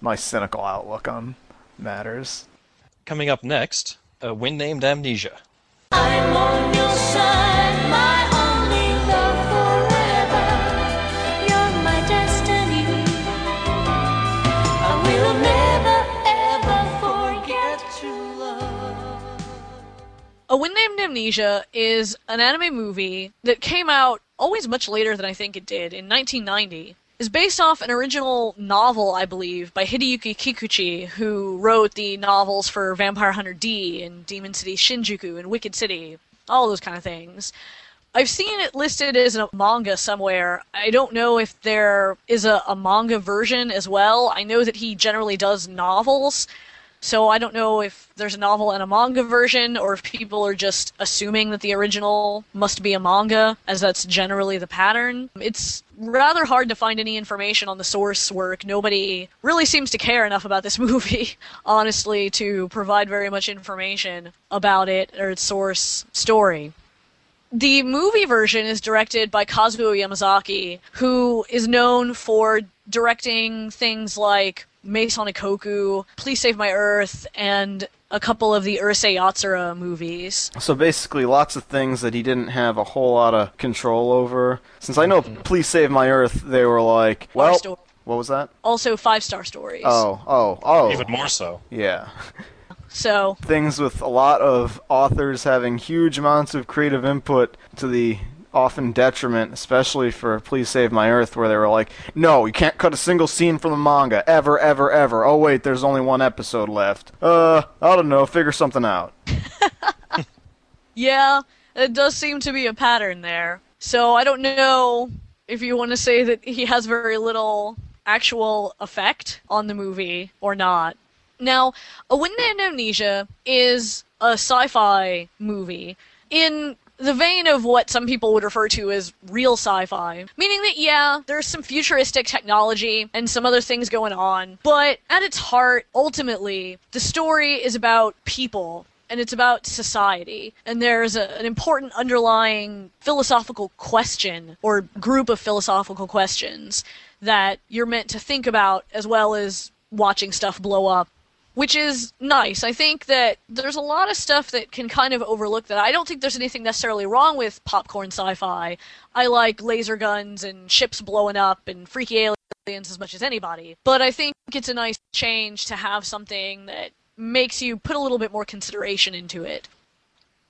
Speaker 4: My cynical outlook on matters.
Speaker 3: Coming up next, uh, Wind Named Amnesia.
Speaker 5: A Wind Named Amnesia is an anime movie that came out always much later than I think it did, in 1990. Is based off an original novel, I believe, by Hideyuki Kikuchi, who wrote the novels for Vampire Hunter D and Demon City Shinjuku and Wicked City, all those kind of things. I've seen it listed as a manga somewhere. I don't know if there is a, a manga version as well. I know that he generally does novels, so I don't know if there's a novel and a manga version, or if people are just assuming that the original must be a manga, as that's generally the pattern. It's rather hard to find any information on the source work. Nobody really seems to care enough about this (laughs) movie, honestly, to provide very much information about it or its source story. The movie version is directed by Kazuo Yamazaki, who is known for directing things like Maison Ikkoku, Please Save My Earth, and a couple of the Urusei Yatsura movies.
Speaker 4: So basically, lots of things that he didn't have a whole lot of control over. Since I know mm-hmm. Please Save My Earth, they were like, well, what was that?
Speaker 5: Also, five star stories.
Speaker 4: Oh, oh, oh.
Speaker 3: Even more so.
Speaker 4: Yeah.
Speaker 5: So,
Speaker 4: Things with a lot of authors having huge amounts of creative input to the often detriment, especially for Please Save My Earth, where they were like, no, you can't cut a single scene from the manga, ever, ever, ever. Oh, wait, there's only one episode left. Uh, I don't know, figure something out. (laughs)
Speaker 5: yeah, it does seem to be a pattern there. So, I don't know if you want to say that he has very little actual effect on the movie or not. Now, A Wind Named Amnesia is a sci-fi movie in the vein of what some people would refer to as real sci-fi, meaning that yeah, there's some futuristic technology and some other things going on, but at its heart, ultimately, the story is about people and it's about society. And there's a, an important underlying philosophical question or group of philosophical questions that you're meant to think about as well as watching stuff blow up which is nice. I think that there's a lot of stuff that can kind of overlook that. I don't think there's anything necessarily wrong with popcorn sci-fi. I like laser guns and ships blowing up and freaky aliens as much as anybody. But I think it's a nice change to have something that makes you put a little bit more consideration into it.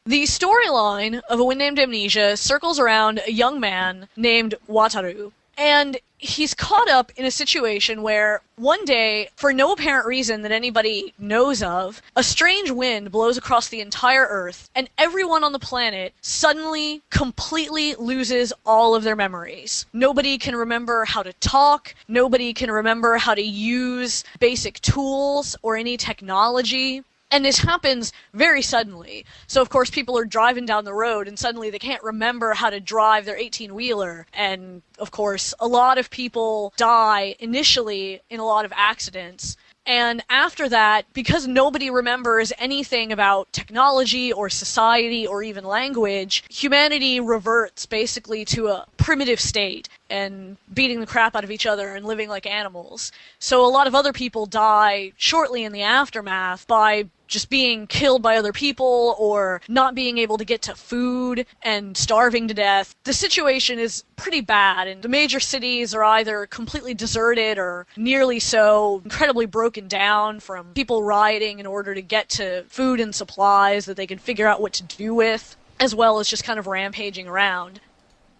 Speaker 5: The storyline of A Wind Named Amnesia circles around a young man named Wataru. And he's caught up in a situation where one day, for no apparent reason that anybody knows of, a strange wind blows across the entire Earth, and everyone on the planet suddenly completely loses all of their memories. Nobody can remember how to talk, nobody can remember how to use basic tools or any technology. And this happens very suddenly. So, of course, people are driving down the road and suddenly they can't remember how to drive their 18 wheeler. And, of course, a lot of people die initially in a lot of accidents. And after that, because nobody remembers anything about technology or society or even language, humanity reverts basically to a primitive state and beating the crap out of each other and living like animals. So a lot of other people die shortly in the aftermath by just being killed by other people or not being able to get to food and starving to death. The situation is pretty bad, and the major cities are either completely deserted or nearly so, incredibly broken down from people rioting in order to get to food and supplies that they can figure out what to do with, as well as just kind of rampaging around.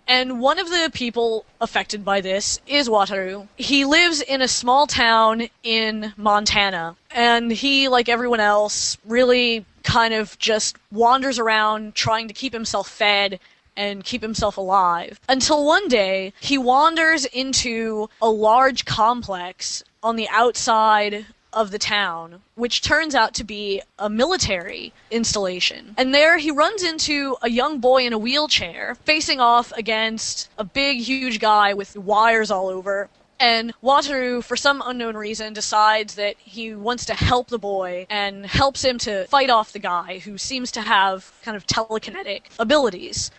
Speaker 5: And one of the people affected by this is Wataru. He lives in a small town in Montana, and he, like everyone else, really kind of just wanders around trying to keep himself fed and keep himself alive. Until one day, he wanders into a large complex on the outside of the town, which turns out to be a military installation. And there he runs into a young boy in a wheelchair facing off against a big, huge guy with wires all over. And Wataru, for some unknown reason, decides that he wants to help the boy and helps him to fight off the guy who seems to have kind of telekinetic abilities.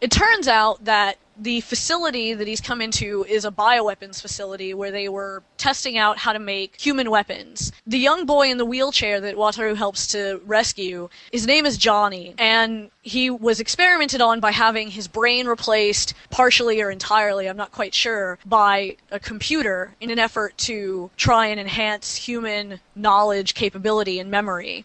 Speaker 5: It turns out that the facility that he's come into is a bioweapons facility where they were testing out how to make human weapons. The young boy in the wheelchair that Wataru helps to rescue, his name is Johnny, and he was experimented on by having his brain replaced partially or entirely, I'm not quite sure, by a computer in an effort to try and enhance human knowledge, capability, and memory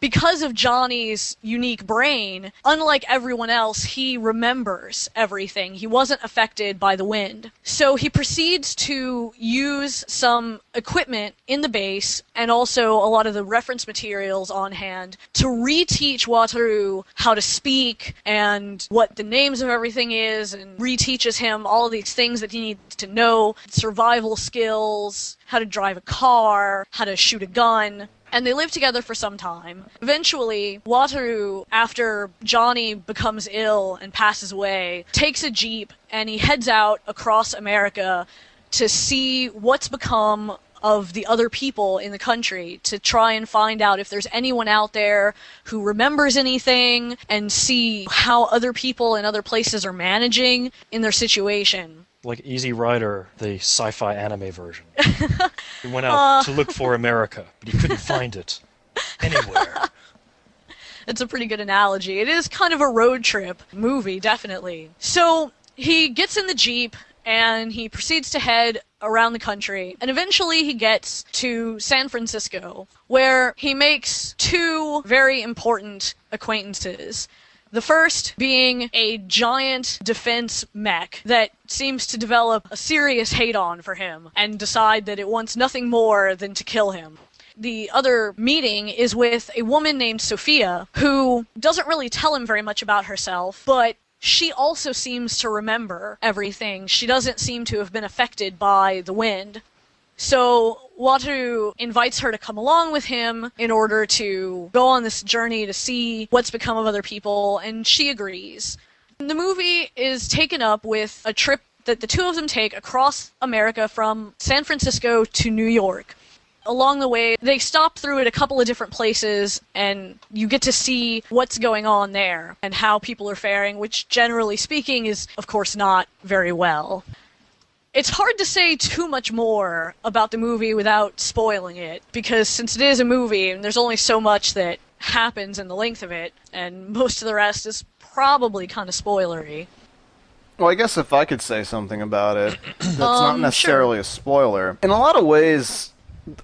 Speaker 5: because of Johnny's unique brain, unlike everyone else, he remembers everything. He wasn't affected by the wind. So he proceeds to use some equipment in the base and also a lot of the reference materials on hand to reteach Wataru how to speak and what the names of everything is and reteaches him all these things that he needs to know, survival skills, how to drive a car, how to shoot a gun and they live together for some time. Eventually, Wataru, after Johnny becomes ill and passes away, takes a jeep and he heads out across America to see what's become of the other people in the country to try and find out if there's anyone out there who remembers anything and see how other people in other places are managing in their situation.
Speaker 3: Like Easy Rider, the sci fi anime version. (laughs) he went out to look for America, but he couldn't find it (laughs) anywhere.
Speaker 5: It's a pretty good analogy. It is kind of a road trip movie, definitely. So he gets in the Jeep and he proceeds to head around the country. And eventually he gets to San Francisco, where he makes two very important acquaintances. The first being a giant defense mech that seems to develop a serious hate on for him and decide that it wants nothing more than to kill him. The other meeting is with a woman named Sophia who doesn't really tell him very much about herself, but she also seems to remember everything. She doesn't seem to have been affected by the wind. So Wataru invites her to come along with him in order to go on this journey to see what's become of other people, and she agrees. The movie is taken up with a trip that the two of them take across America from San Francisco to New York. Along the way, they stop through at a couple of different places, and you get to see what's going on there and how people are faring, which, generally speaking, is, of course, not very well. It's hard to say too much more about the movie without spoiling it, because since it is a movie, and there's only so much that happens in the length of it, and most of the rest is probably kind of spoilery.
Speaker 4: Well, I guess if I could say something about it, that's not
Speaker 5: Um,
Speaker 4: necessarily a spoiler. In a lot of ways,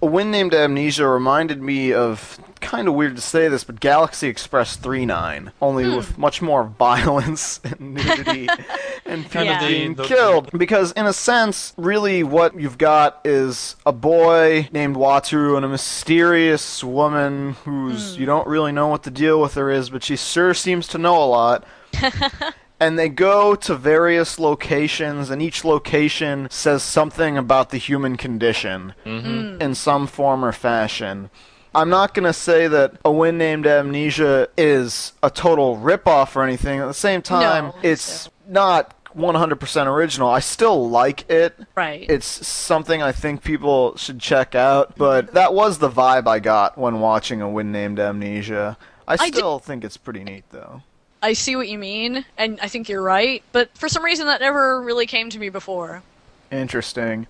Speaker 4: a Wind named Amnesia reminded me of kind of weird to say this, but Galaxy Express 39, only
Speaker 5: Hmm.
Speaker 4: with much more (laughs) violence and nudity (laughs) and people
Speaker 5: Yeah.
Speaker 4: being killed. Because in a sense, really what you've got is a boy named Wataru and a mysterious woman who's you don't really know what the deal with her is, but she sure seems to know a lot (laughs) and they go to various locations, and each location says something about the human condition mm-hmm. in some form or fashion. I'm not going to say that A Wind Named Amnesia is a total ripoff or anything. At the same time,
Speaker 5: No,
Speaker 4: it's not 100% original. I still like it.
Speaker 5: Right.
Speaker 4: It's something I think people should check out, but that was the vibe I got when watching A Wind Named Amnesia. I
Speaker 5: I did-
Speaker 4: still think it's pretty neat, though.
Speaker 5: I see what you mean, and I think you're right, but for some reason that never really came to me before.
Speaker 4: Interesting.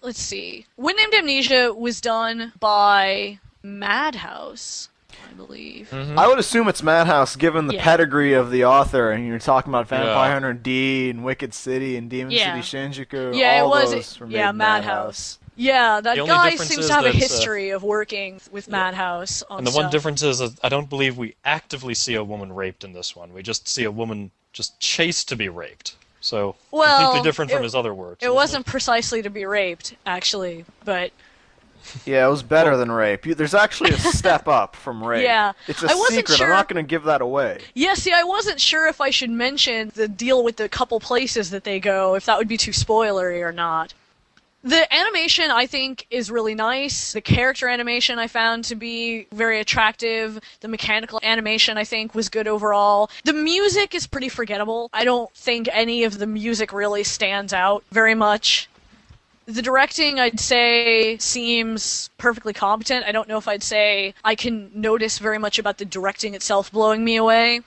Speaker 5: Let's see. Wind Named Amnesia was done by Madhouse, I believe. Mm-hmm.
Speaker 4: I would assume it's Madhouse, given the
Speaker 5: Yeah.
Speaker 4: pedigree of the author, and you're talking about Vampire
Speaker 3: Yeah.
Speaker 4: Hunter D and Wicked City and Demon
Speaker 5: Yeah.
Speaker 4: City Shinjuku.
Speaker 5: Yeah, it
Speaker 4: all
Speaker 5: was.
Speaker 4: those were made
Speaker 5: yeah,
Speaker 4: in
Speaker 5: Madhouse. Yeah, that guy seems to have a
Speaker 3: that, uh,
Speaker 5: history of working with Madhouse on
Speaker 3: And the one difference is that I don't believe we actively see a woman raped in this one. We just see a woman just chased to be raped. So
Speaker 5: Well,
Speaker 3: completely different from
Speaker 5: it-
Speaker 3: his other works.
Speaker 5: It
Speaker 3: isn't
Speaker 5: wasn't precisely to be raped, actually, but
Speaker 4: Yeah, it was better than rape. You, there's actually a step (laughs) up from rape.
Speaker 5: Yeah.
Speaker 4: It's a
Speaker 5: I wasn't
Speaker 4: secret.
Speaker 5: sure-
Speaker 4: I'm not going to give that away.
Speaker 5: yeah. See, I wasn't sure if I should mention the deal with the couple places that they go, if that would be too spoilery or not. The animation, I think, is really nice. The character animation I found to be very attractive. The mechanical animation, I think, was good overall. The music is pretty forgettable. I don't think any of the music really stands out very much. The directing, I'd say, seems perfectly competent. I don't know if I'd say I can notice very much about the directing itself blowing me away.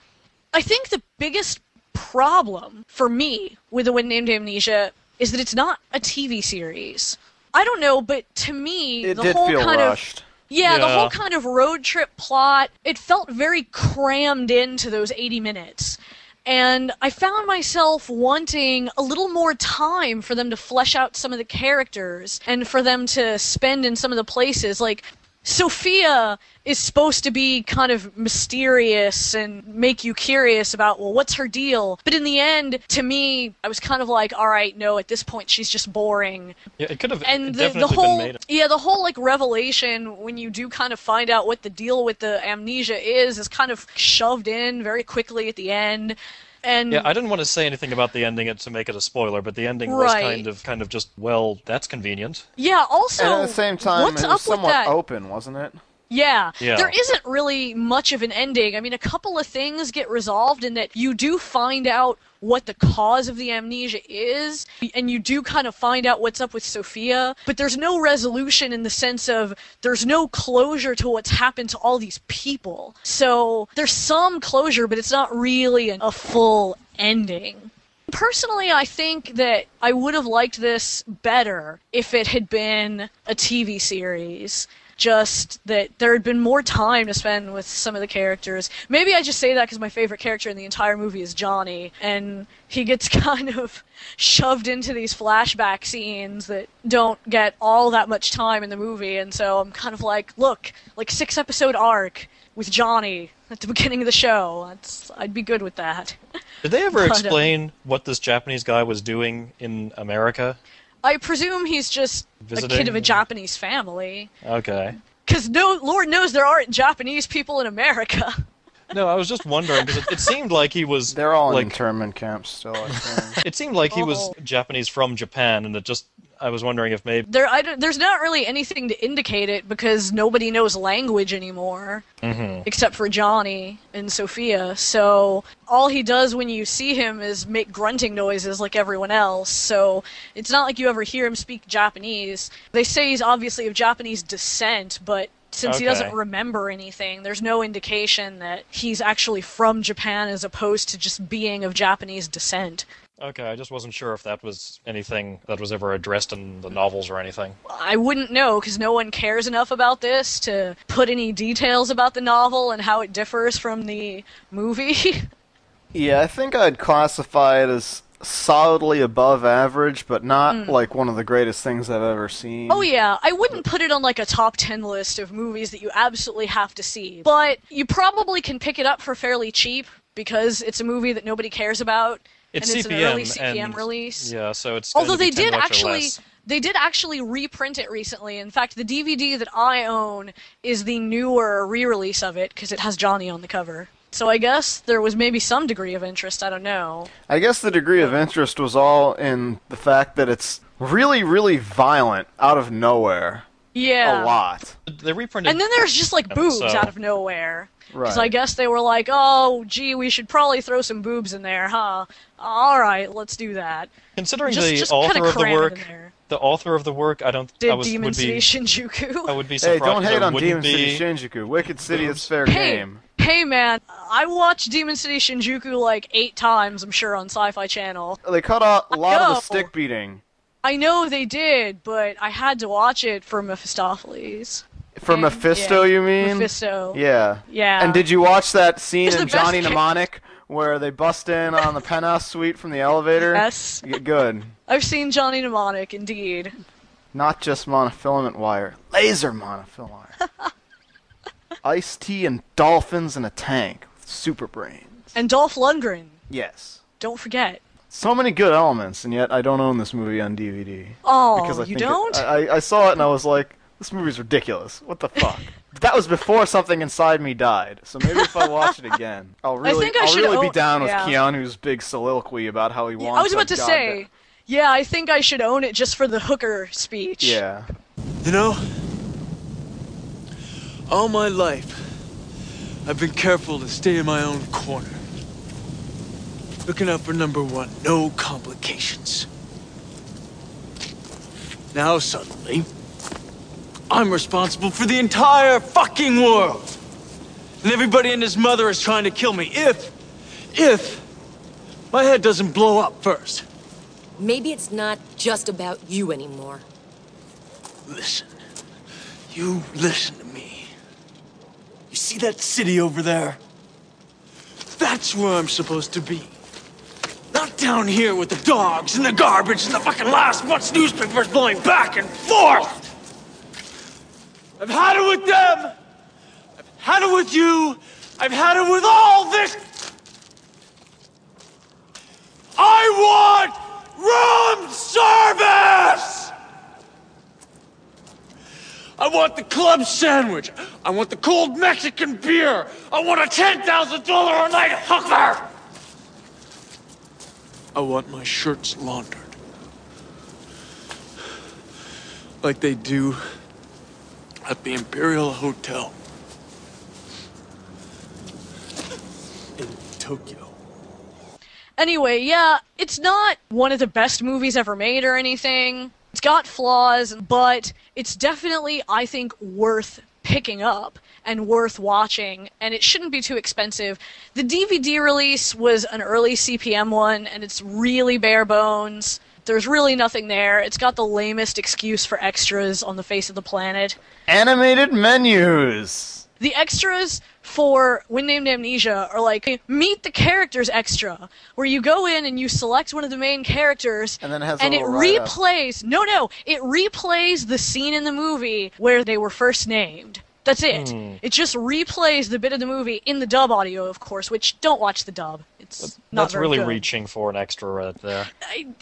Speaker 5: I think the biggest problem for me with The Wind Named Amnesia is that it's not a TV series. I don't know, but to me,
Speaker 4: It
Speaker 5: the
Speaker 4: did
Speaker 5: whole
Speaker 4: feel
Speaker 5: kind
Speaker 4: rushed.
Speaker 5: of yeah, the whole kind of road trip plot, it felt very crammed into those 80 minutes. And I found myself wanting a little more time for them to flesh out some of the characters and for them to spend in some of the places. Like, Sophia is supposed to be kind of mysterious and make you curious about, well, what's her deal? But in the end, to me, I was kind of like, all right, no, at this point, she's just boring
Speaker 3: Yeah, it could have
Speaker 5: and the, the whole
Speaker 3: been made.
Speaker 5: yeah the whole like revelation when you do kind of find out what the deal with the amnesia is is kind of shoved in very quickly at the end and
Speaker 3: Yeah, I didn't want to say anything about the ending to make it a spoiler, but the ending was kind of kind of just well, that's convenient.
Speaker 5: yeah, also
Speaker 4: and at the same time,
Speaker 5: what's
Speaker 4: it
Speaker 5: up
Speaker 4: was
Speaker 5: with
Speaker 4: somewhat
Speaker 5: that
Speaker 4: open, wasn't it?
Speaker 5: Yeah.
Speaker 3: Yeah.
Speaker 5: There isn't really much of an ending. I mean, a couple of things get resolved in that you do find out what the cause of the amnesia is, and you do kind of find out what's up with Sophia, but there's no resolution in the sense of there's no closure to what's happened to all these people. So there's some closure, but it's not really an, a full ending. Personally, I think that I would have liked this better if it had been a TV series. Just that there had been more time to spend with some of the characters. Maybe I just say that because my favorite character in the entire movie is Johnny, and he gets (laughs) kind of shoved into these flashback scenes that don't get all that much time in the movie, and so I'm kind of like, look, like six episode arc with Johnny at the beginning of the show. That's I'd be good with that.
Speaker 3: Did they ever (laughs)
Speaker 5: But, uh,
Speaker 3: explain what this Japanese guy was doing in America?
Speaker 5: I presume he's just a kid of a Japanese family.
Speaker 3: Okay.
Speaker 5: Because no, Lord knows there aren't Japanese people in America.
Speaker 3: No, I was just wondering because it, it seemed like he was.
Speaker 4: They're all in
Speaker 3: like
Speaker 4: internment camps still. I think. (laughs)
Speaker 3: it seemed like he was
Speaker 5: Oh.
Speaker 3: Japanese from Japan, and it just I was wondering if maybe
Speaker 5: There, I don't- there's not really anything to indicate it because nobody knows language anymore,
Speaker 3: Mm-hmm.
Speaker 5: except for Johnny and Sophia. So all he does when you see him is make grunting noises like everyone else. So it's not like you ever hear him speak Japanese. They say he's obviously of Japanese descent, but since he doesn't remember anything, there's no indication that he's actually from Japan as opposed to just being of Japanese descent.
Speaker 3: Okay, I just wasn't sure if that was anything that was ever addressed in the novels or anything.
Speaker 5: I wouldn't know because no one cares enough about this to put any details about the novel and how it differs from the movie. (laughs)
Speaker 4: yeah, I think I'd classify it as solidly above average, but not hmm. like one of the greatest things I've ever seen.
Speaker 5: Oh yeah, I wouldn't put it on like a top 10 list of movies that you absolutely have to see. But you probably can pick it up for fairly cheap because it's a movie that nobody cares about
Speaker 3: It's
Speaker 5: and it's
Speaker 3: CPM
Speaker 5: an early CPM
Speaker 3: and
Speaker 5: release.
Speaker 3: Yeah, so it's.
Speaker 5: Although
Speaker 3: to be
Speaker 5: they
Speaker 3: 10
Speaker 5: did
Speaker 3: bucks
Speaker 5: actually they did actually reprint it recently. In fact, the DVD that I own is the newer re-release of it because it has Johnny on the cover. So I guess there was maybe some degree of interest. I don't know.
Speaker 4: I guess the degree of interest was all in the fact that it's really, really violent out of nowhere.
Speaker 5: Yeah.
Speaker 4: A lot.
Speaker 3: They reprinted.
Speaker 5: And then there's just like boobs
Speaker 3: So-
Speaker 5: out of nowhere. Right. Because I guess they were like, oh, gee, we should probably throw some boobs in there, huh? All right, let's do that.
Speaker 3: Considering
Speaker 5: just-
Speaker 3: the
Speaker 5: just
Speaker 3: author
Speaker 5: kinda
Speaker 3: of the work, the author of the work, I don't.
Speaker 5: Did
Speaker 3: I was,
Speaker 5: Demon
Speaker 3: would
Speaker 5: City
Speaker 3: be,
Speaker 5: Shinjuku?
Speaker 3: I would be
Speaker 4: Hey, don't hate on
Speaker 3: wouldn't
Speaker 4: Demon City Shinjuku. Wicked City is fair
Speaker 5: Hey,
Speaker 4: game.
Speaker 5: hey, man, I watched Demon City Shinjuku like eight times, I'm sure, on Sci-Fi Channel.
Speaker 4: They cut out a lot of the stick beating.
Speaker 5: I know they did, but I had to watch it for Mephistopheles.
Speaker 4: For
Speaker 5: And-
Speaker 4: Mephisto,
Speaker 5: yeah,
Speaker 4: you mean?
Speaker 5: Mephisto.
Speaker 4: Yeah.
Speaker 5: Yeah.
Speaker 4: And did you watch that scene in Johnny (laughs) Mnemonic where they bust in on the penthouse suite from the elevator?
Speaker 5: Yes.
Speaker 4: Good.
Speaker 5: I've seen Johnny Mnemonic, indeed.
Speaker 4: Not just monofilament wire, laser monofilament wire. (laughs) Iced tea and dolphins in a tank with super brains.
Speaker 5: And Dolph Lundgren.
Speaker 4: Yes.
Speaker 5: Don't forget.
Speaker 4: So many good elements, and yet I don't own this movie on DVD.
Speaker 5: Oh,
Speaker 4: because I
Speaker 5: you don't?
Speaker 4: I, I saw it and I was like, this movie's ridiculous. What the fuck? (laughs) That was before something inside me died. So maybe if I watch it again, (laughs) I'll really,
Speaker 5: think I
Speaker 4: will
Speaker 5: should
Speaker 4: really be
Speaker 5: own-
Speaker 4: down with
Speaker 5: yeah.
Speaker 4: Keanu's big soliloquy about how he wants.
Speaker 5: I was about to
Speaker 4: goddamn-
Speaker 5: say, yeah, I think I should own it just for the hooker speech.
Speaker 4: Yeah.
Speaker 10: You know, all my life, I've been careful to stay in my own corner. Looking out for number one, no complications. Now suddenly, I'm responsible for the entire fucking world. And everybody and his mother is trying to kill me if, if my head doesn't blow up first.
Speaker 11: Maybe it's not just about you anymore.
Speaker 10: Listen. You listen to me. You see that city over there? That's where I'm supposed to be. Not down here with the dogs and the garbage and the fucking last month's newspapers blowing back and forth. I've had it with them. I've had it with you. I've had it with all this. I want room service! I want the club sandwich. I want the cold Mexican beer. I want a $10,000 a night hooker. I want my shirts laundered. Like they do at the Imperial Hotel in Tokyo.
Speaker 5: Anyway, yeah, it's not one of the best movies ever made or anything. It's got flaws, but it's definitely, I think, worth picking up and worth watching, and it shouldn't be too expensive. The DVD release was an early CPM one, and it's really bare bones. There's really nothing there. It's got the lamest excuse for extras on the face of the planet.
Speaker 4: Animated menus.
Speaker 5: The extras for Wind Named Amnesia are like Meet the Characters extra, where you go in and you select one of the main characters,
Speaker 4: And then it
Speaker 5: and it replays. No, no, it replays the scene in the movie where they were first named. That's it.
Speaker 3: Hmm.
Speaker 5: It just replays the bit of the movie in the dub audio, of course. Which don't watch the dub. It's not
Speaker 3: That's
Speaker 5: very
Speaker 3: really
Speaker 5: good.
Speaker 3: reaching for an extra right there.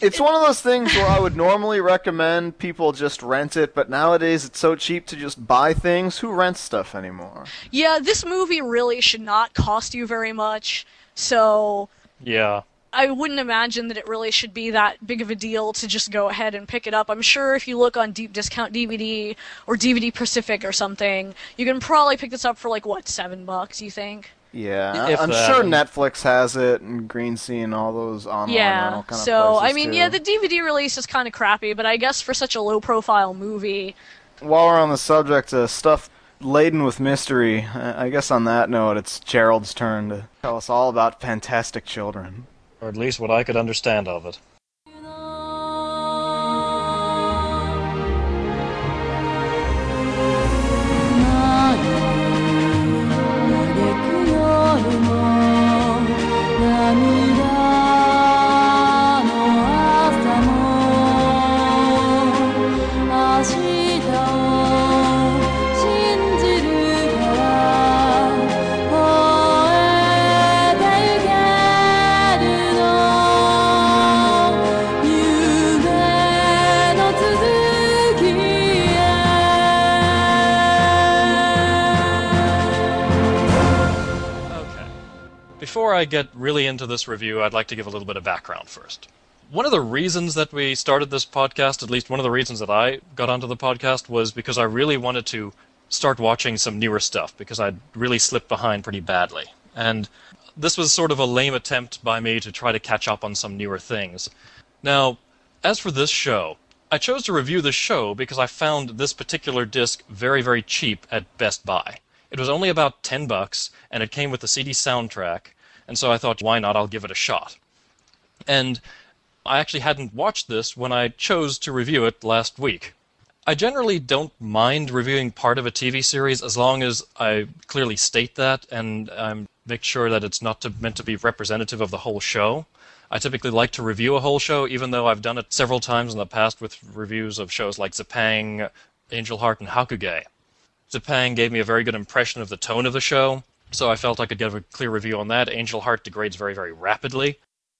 Speaker 4: It's one of those things where I would normally recommend people just rent it, but nowadays it's so cheap to just buy things. Who rents stuff anymore?
Speaker 5: Yeah, this movie really should not cost you very much. So
Speaker 3: Yeah.
Speaker 5: I wouldn't imagine that it really should be that big of a deal to just go ahead and pick it up. I'm sure if you look on Deep Discount DVD or DVD Pacific or something, you can probably pick this up for like what seven bucks. You think?
Speaker 4: Yeah,
Speaker 3: If
Speaker 4: I'm
Speaker 3: that,
Speaker 4: sure
Speaker 3: um,
Speaker 4: Netflix has it, and GreenCine, and all those online
Speaker 5: yeah.
Speaker 4: kind of
Speaker 5: So I mean,
Speaker 4: too.
Speaker 5: yeah, the DVD release is kind of crappy, but I guess for such a low-profile movie,
Speaker 4: While we're on the subject of stuff laden with mystery, I I guess on that note, it's Gerald's turn to tell us all about fantastic children.
Speaker 3: Or at least what I could understand of it. Before I get really into this review, I'd like to give a little bit of background first. One of the reasons that we started this podcast, at least one of the reasons that I got onto the podcast, was because I really wanted to start watching some newer stuff because I'd really slipped behind pretty badly. And this was sort of a lame attempt by me to try to catch up on some newer things. Now, as for this show, I chose to review this show because I found this particular disc very, very cheap at Best Buy. It was only about 10 bucks, and it came with the CD soundtrack, and so I thought, why not? I'll give it a shot. And I actually hadn't watched this when I chose to review it last week. I generally don't mind reviewing part of a TV series as long as I clearly state that and I make sure that it's not to, meant to be representative of the whole show. I typically like to review a whole show, even though I've done it several times in the past with reviews of shows like Zipang, Angel Heart, and Hakugei. Zipang gave me a very good impression of the tone of the show, so I felt I could give a clear review on that. Angel Heart degrades very, very rapidly.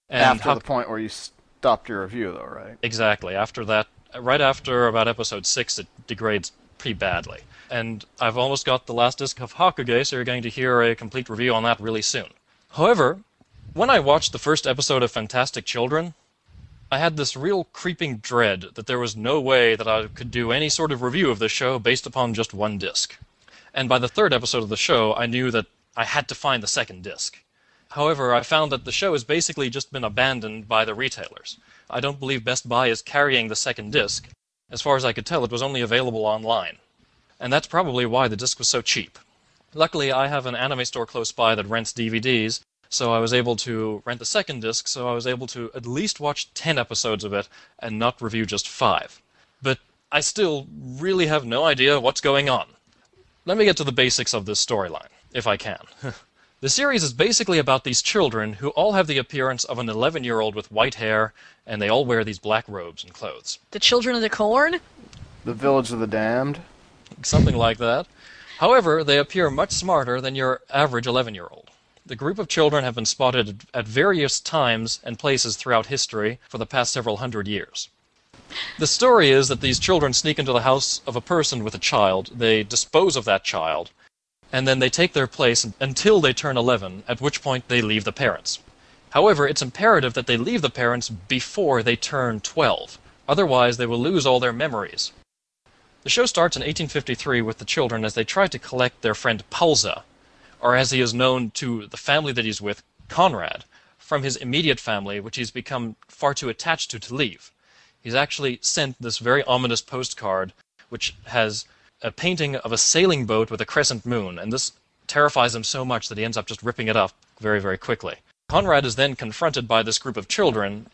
Speaker 3: And
Speaker 4: After
Speaker 3: Hak-
Speaker 4: the point where you stopped your review, though, right?
Speaker 3: Exactly. After that, right after about episode six, it degrades pretty badly. And I've almost got the last disc of Hakugei, so you're going to hear a complete review on that really soon. However, when I watched the first episode of Fantastic Children, I had this real creeping dread that there was no way that I could do any sort of review of the show based upon just one disc. And by the third episode of the show, I knew that I had to find the second disc. However, I found that the show has basically just been abandoned by the retailers. I don't believe Best Buy is carrying the second disc. As far as I could tell, it was only available online. And that's probably why the disc was so cheap. Luckily, I have an anime store close by that rents DVDs, so I was able to rent the second disc, so I was able to at least watch 10 episodes of it and not review just 5. But I still really have no idea what's going on. Let me get to the basics of this storyline, if I can. (laughs) the series is basically about these children who all have the appearance of an 11 year old with white hair, and they all wear these black robes and clothes.
Speaker 5: The Children of the Corn?
Speaker 4: The Village of the Damned.
Speaker 3: Something like that. However, they appear much smarter than your average 11 year old. The group of children have been spotted at various times and places throughout history for the past several hundred years. The story is that these children sneak into the house of a person with a child, they dispose of that child, and then they take their place until they turn 11, at which point they leave the parents. However, it's imperative that they leave the parents before they turn 12, otherwise, they will lose all their memories. The show starts in 1853 with the children as they try to collect their friend Paulza, or as he is known to the family that he's with, Conrad, from his immediate family, which he's become far too attached to to leave. He's actually sent this very ominous postcard, which has a painting of a sailing boat with a crescent moon, and this terrifies him so much that he ends up just ripping it up very, very quickly. Conrad is then confronted by this group of children,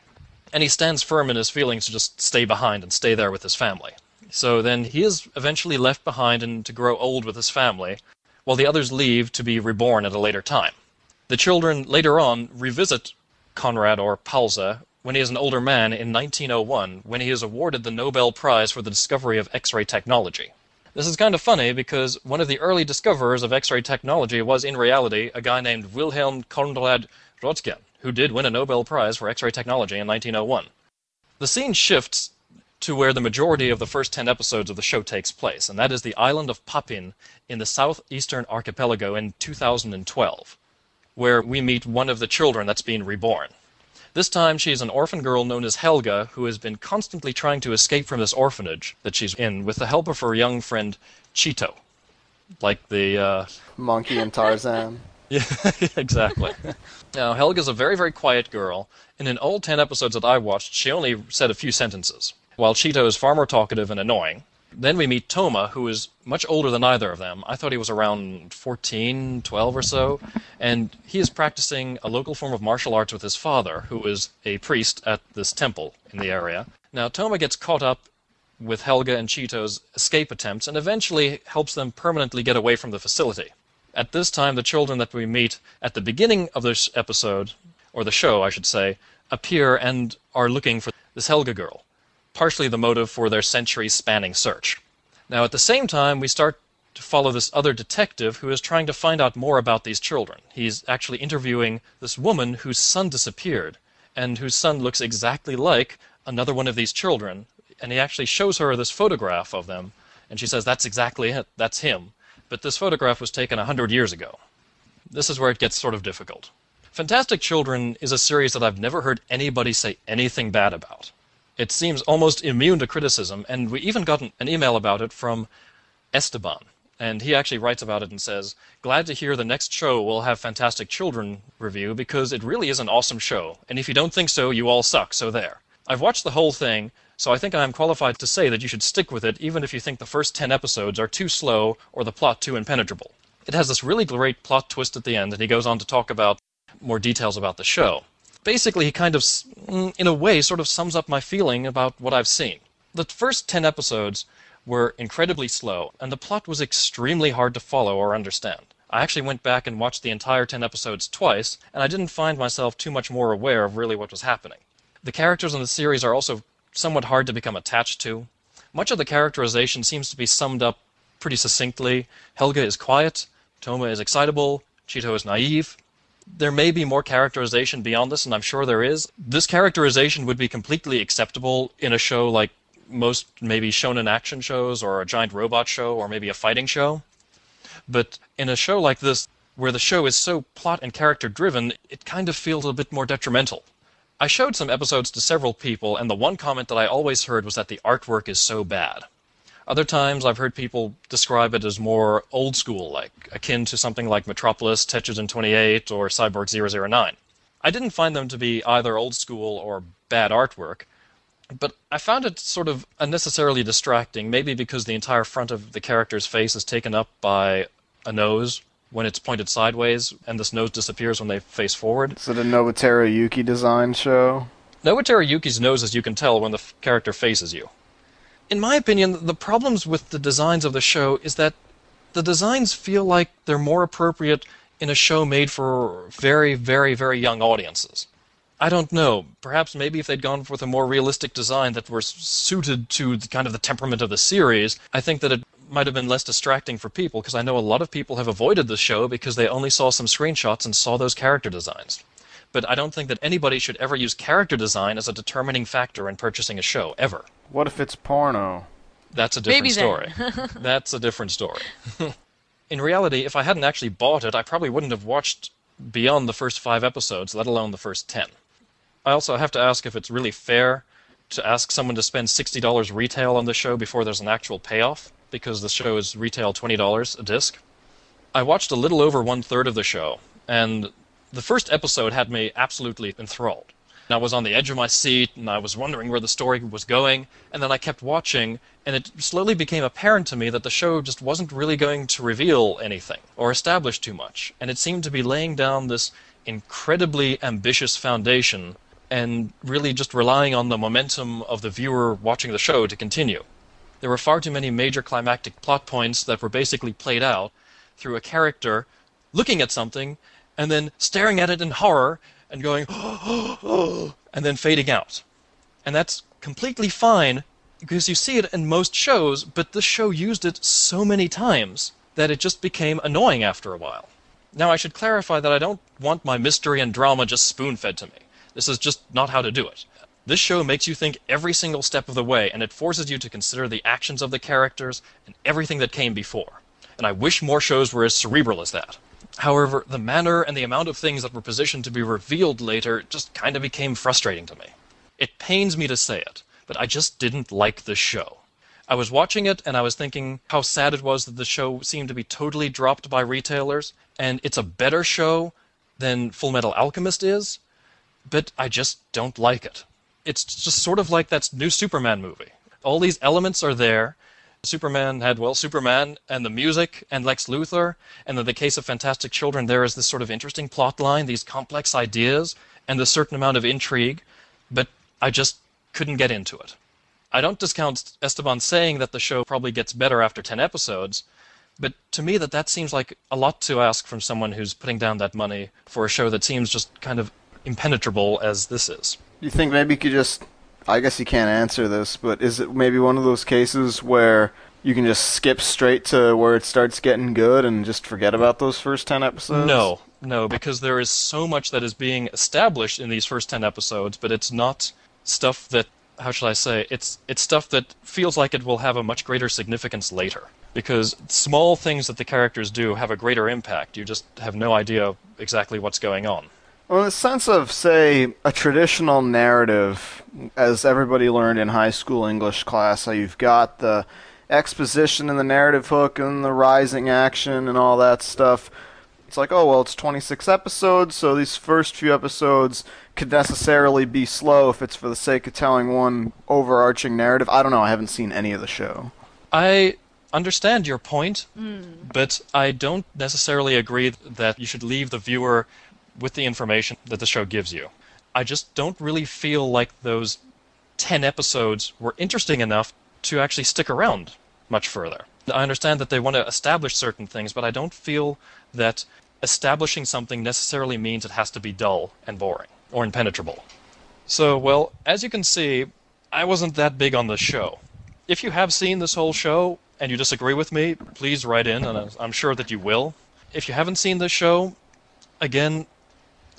Speaker 3: and he stands firm in his feelings to just stay behind and stay there with his family. So then he is eventually left behind and to grow old with his family, while the others leave to be reborn at a later time. The children later on revisit Conrad or Paulza when he is an older man in 1901 when he is awarded the Nobel Prize for the discovery of X-ray technology. This is kind of funny because one of the early discoverers of X-ray technology was in reality a guy named Wilhelm Conrad Röntgen, who did win a Nobel Prize for X-ray technology in 1901. The scene shifts to where the majority of the first 10 episodes of the show takes place, and that is the island of Papin in the southeastern archipelago in 2012, where we meet one of the children that's being reborn. This time she is an orphan girl known as Helga who has been constantly trying to escape from this orphanage that she's in with the help of her young friend Cheeto. Like the uh,
Speaker 4: Monkey in Tarzan. (laughs)
Speaker 3: yeah, (laughs) exactly. now, Helga's a very, very quiet girl, and in all 10 episodes that I watched, she only said a few sentences, while Cheeto is far more talkative and annoying. Then we meet Toma, who is much older than either of them. I thought he was around 14, 12 or so, and he is practicing a local form of martial arts with his father, who is a priest at this temple in the area. Now, Toma gets caught up with Helga and Cheeto's escape attempts and eventually helps them permanently get away from the facility. At this time, the children that we meet at the beginning of this episode, or the show, I should say, appear and are looking for this Helga girl, partially the motive for their centuries spanning search. Now, at the same time, we start to follow this other detective who is trying to find out more about these children. He's actually interviewing this woman whose son disappeared, and whose son looks exactly like another one of these children. And he actually shows her this photograph of them, and she says, That's exactly it, that's him. But this photograph was taken a hundred years ago. This is where it gets sort of difficult. Fantastic Children is a series that I've never heard anybody say anything bad about. It seems almost immune to criticism, and we even got an, an email about it from Esteban. And he actually writes about it and says, Glad to hear the next show will have Fantastic Children review because it really is an awesome show. And if you don't think so, you all suck, so there. I've watched the whole thing, so I think I am qualified to say that you should stick with it even if you think the first 10 episodes are too slow or the plot too impenetrable. It has this really great plot twist at the end, and he goes on to talk about more details about the show. Basically, he kind of, mm, in a way, sort of sums up my feeling about what I've seen. The first 10 episodes were incredibly slow, and the plot was extremely hard to follow or understand. I actually went back and watched the entire 10 episodes twice, and I didn't find myself too much more aware of really what was happening. The characters in the series are also somewhat hard to become attached to. Much of the characterization seems to be summed up pretty succinctly. Helga is quiet, Toma is excitable, Cheeto is naive. There may be more characterization beyond this, and I'm sure there is. This characterization would be completely acceptable in a show like most maybe shonen action shows or a giant robot show or maybe a fighting show. But in a show like this, where the show is so plot and character driven, it kind of feels a bit more detrimental. I showed some episodes to several people, and the one comment that I always heard was that the artwork is so bad. Other times I've heard people describe it as more old school, like akin to something like Metropolis, Tetsujin 28, or Cyborg 009. I didn't find them to be either old school or bad artwork, but I found it sort of unnecessarily distracting, maybe because the entire front of the character's face is taken up by a nose when it's pointed sideways, and this nose disappears when they face forward.
Speaker 4: Is it a Nobuteru Yuki design show?
Speaker 3: Nobuteru Yuki's nose, as you can tell, when the f- character faces you. In my opinion, the problems with the designs of the show is that the designs feel like they're more appropriate in a show made for very, very, very young audiences. I don't know. Perhaps maybe if they'd gone with a more realistic design that were suited to the kind of the temperament of the series, I think that it might have been less distracting for people because I know a lot of people have avoided the show because they only saw some screenshots and saw those character designs. But I don't think that anybody should ever use character design as a determining factor in purchasing a show, ever.
Speaker 4: What if it's porno?
Speaker 3: That's a different
Speaker 5: Maybe
Speaker 3: story.
Speaker 5: then. (laughs)
Speaker 3: That's a different story. (laughs) in reality, if I hadn't actually bought it, I probably wouldn't have watched beyond the first five episodes, let alone the first ten. I also have to ask if it's really fair to ask someone to spend $60 retail on the show before there's an actual payoff, because the show is retail $20 a disc. I watched a little over one third of the show, and the first episode had me absolutely enthralled. And I was on the edge of my seat, and I was wondering where the story was going, and then I kept watching, and it slowly became apparent to me that the show just wasn't really going to reveal anything or establish too much, and it seemed to be laying down this incredibly ambitious foundation and really just relying on the momentum of the viewer watching the show to continue. There were far too many major climactic plot points that were basically played out through a character looking at something and then staring at it in horror and going, (gasps) and then fading out. And that's completely fine because you see it in most shows, but this show used it so many times that it just became annoying after a while. Now, I should clarify that I don't want my mystery and drama just spoon fed to me. This is just not how to do it. This show makes you think every single step of the way, and it forces you to consider the actions of the characters and everything that came before. And I wish more shows were as cerebral as that. However, the manner and the amount of things that were positioned to be revealed later just kind of became frustrating to me. It pains me to say it, but I just didn't like the show. I was watching it and I was thinking how sad it was that the show seemed to be totally dropped by retailers, and it's a better show than Full Metal Alchemist is, but I just don't like it. It's just sort of like that new Superman movie. All these elements are there. Superman had, well, Superman and the music and Lex Luthor, and in the case of Fantastic Children, there is this sort of interesting plot line, these complex ideas, and a certain amount of intrigue, but I just couldn't get into it. I don't discount Esteban saying that the show probably gets better after 10 episodes, but to me that that seems like a lot to ask from someone who's putting down that money for a show that seems just kind of impenetrable as this is.
Speaker 4: You think maybe you could just. I guess you can't answer this, but is it maybe one of those cases where you can just skip straight to where it starts getting good and just forget about those first 10 episodes?
Speaker 3: No, no, because there is so much that is being established in these first 10 episodes, but it's not stuff that how should I say? It's it's stuff that feels like it will have a much greater significance later because small things that the characters do have a greater impact. You just have no idea exactly what's going on.
Speaker 4: Well, in the sense of, say, a traditional narrative, as everybody learned in high school English class, how you've got the exposition and the narrative hook and the rising action and all that stuff. It's like, oh, well, it's 26 episodes, so these first few episodes could necessarily be slow if it's for the sake of telling one overarching narrative. I don't know, I haven't seen any of the show.
Speaker 3: I understand your point, hmm. but I don't necessarily agree that you should leave the viewer with the information that the show gives you. I just don't really feel like those 10 episodes were interesting enough to actually stick around. much further. I understand that they want to establish certain things, but I don't feel that establishing something necessarily means it has to be dull and boring or impenetrable. So, well, as you can see, I wasn't that big on the show. If you have seen this whole show and you disagree with me, please write in, and I'm sure that you will. If you haven't seen this show, again,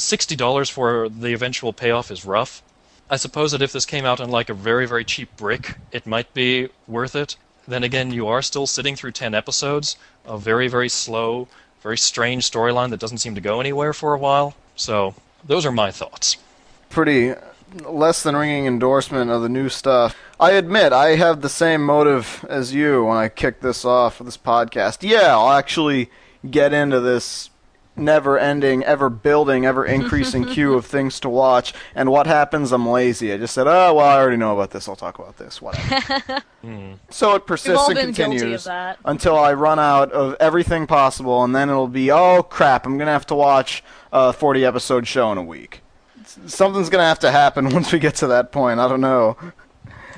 Speaker 3: $60 for the eventual payoff is rough. I suppose that if this came out on like a very, very cheap brick, it might be worth it. Then again, you are still sitting through 10 episodes, a very, very slow, very strange storyline that doesn't seem to go anywhere for a while. So, those are my thoughts.
Speaker 4: Pretty less than ringing endorsement of the new stuff. I admit I have the same motive as you when I kick this off this podcast. Yeah, I'll actually get into this never ending, ever building, ever increasing (laughs) queue of things to watch. And what happens? I'm lazy. I just said, oh, well, I already know about this. I'll talk about this. Whatever. (laughs) So it persists and
Speaker 5: been guilty of
Speaker 4: continues until I run out of everything possible, and then it'll be, oh crap, I'm gonna have to watch a 40 episode show in a week. Something's gonna have to happen (laughs) once we get to that point. I don't know.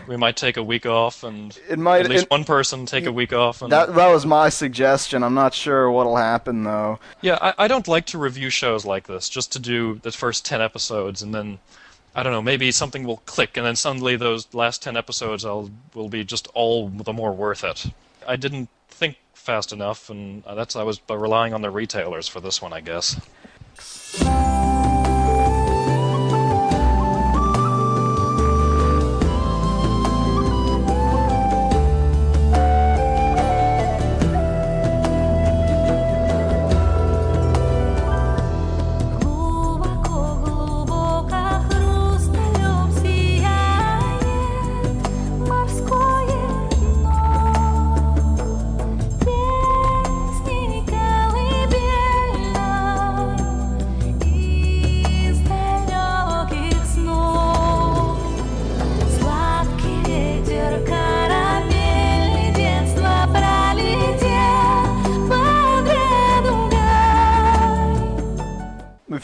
Speaker 3: We might take a week off, and
Speaker 4: It might-
Speaker 3: at least
Speaker 4: it-
Speaker 3: one person take a week off. And
Speaker 4: That that was my suggestion. I'm not sure what'll happen though.
Speaker 3: Yeah, I, I don't like to review shows like this just to do the first 10 episodes and then, I don't know, maybe something will click and then suddenly those last 10 episodes I'll, will be just all the more worth it. I didn't think fast enough, and that's I was relying on the retailers for this one, I guess.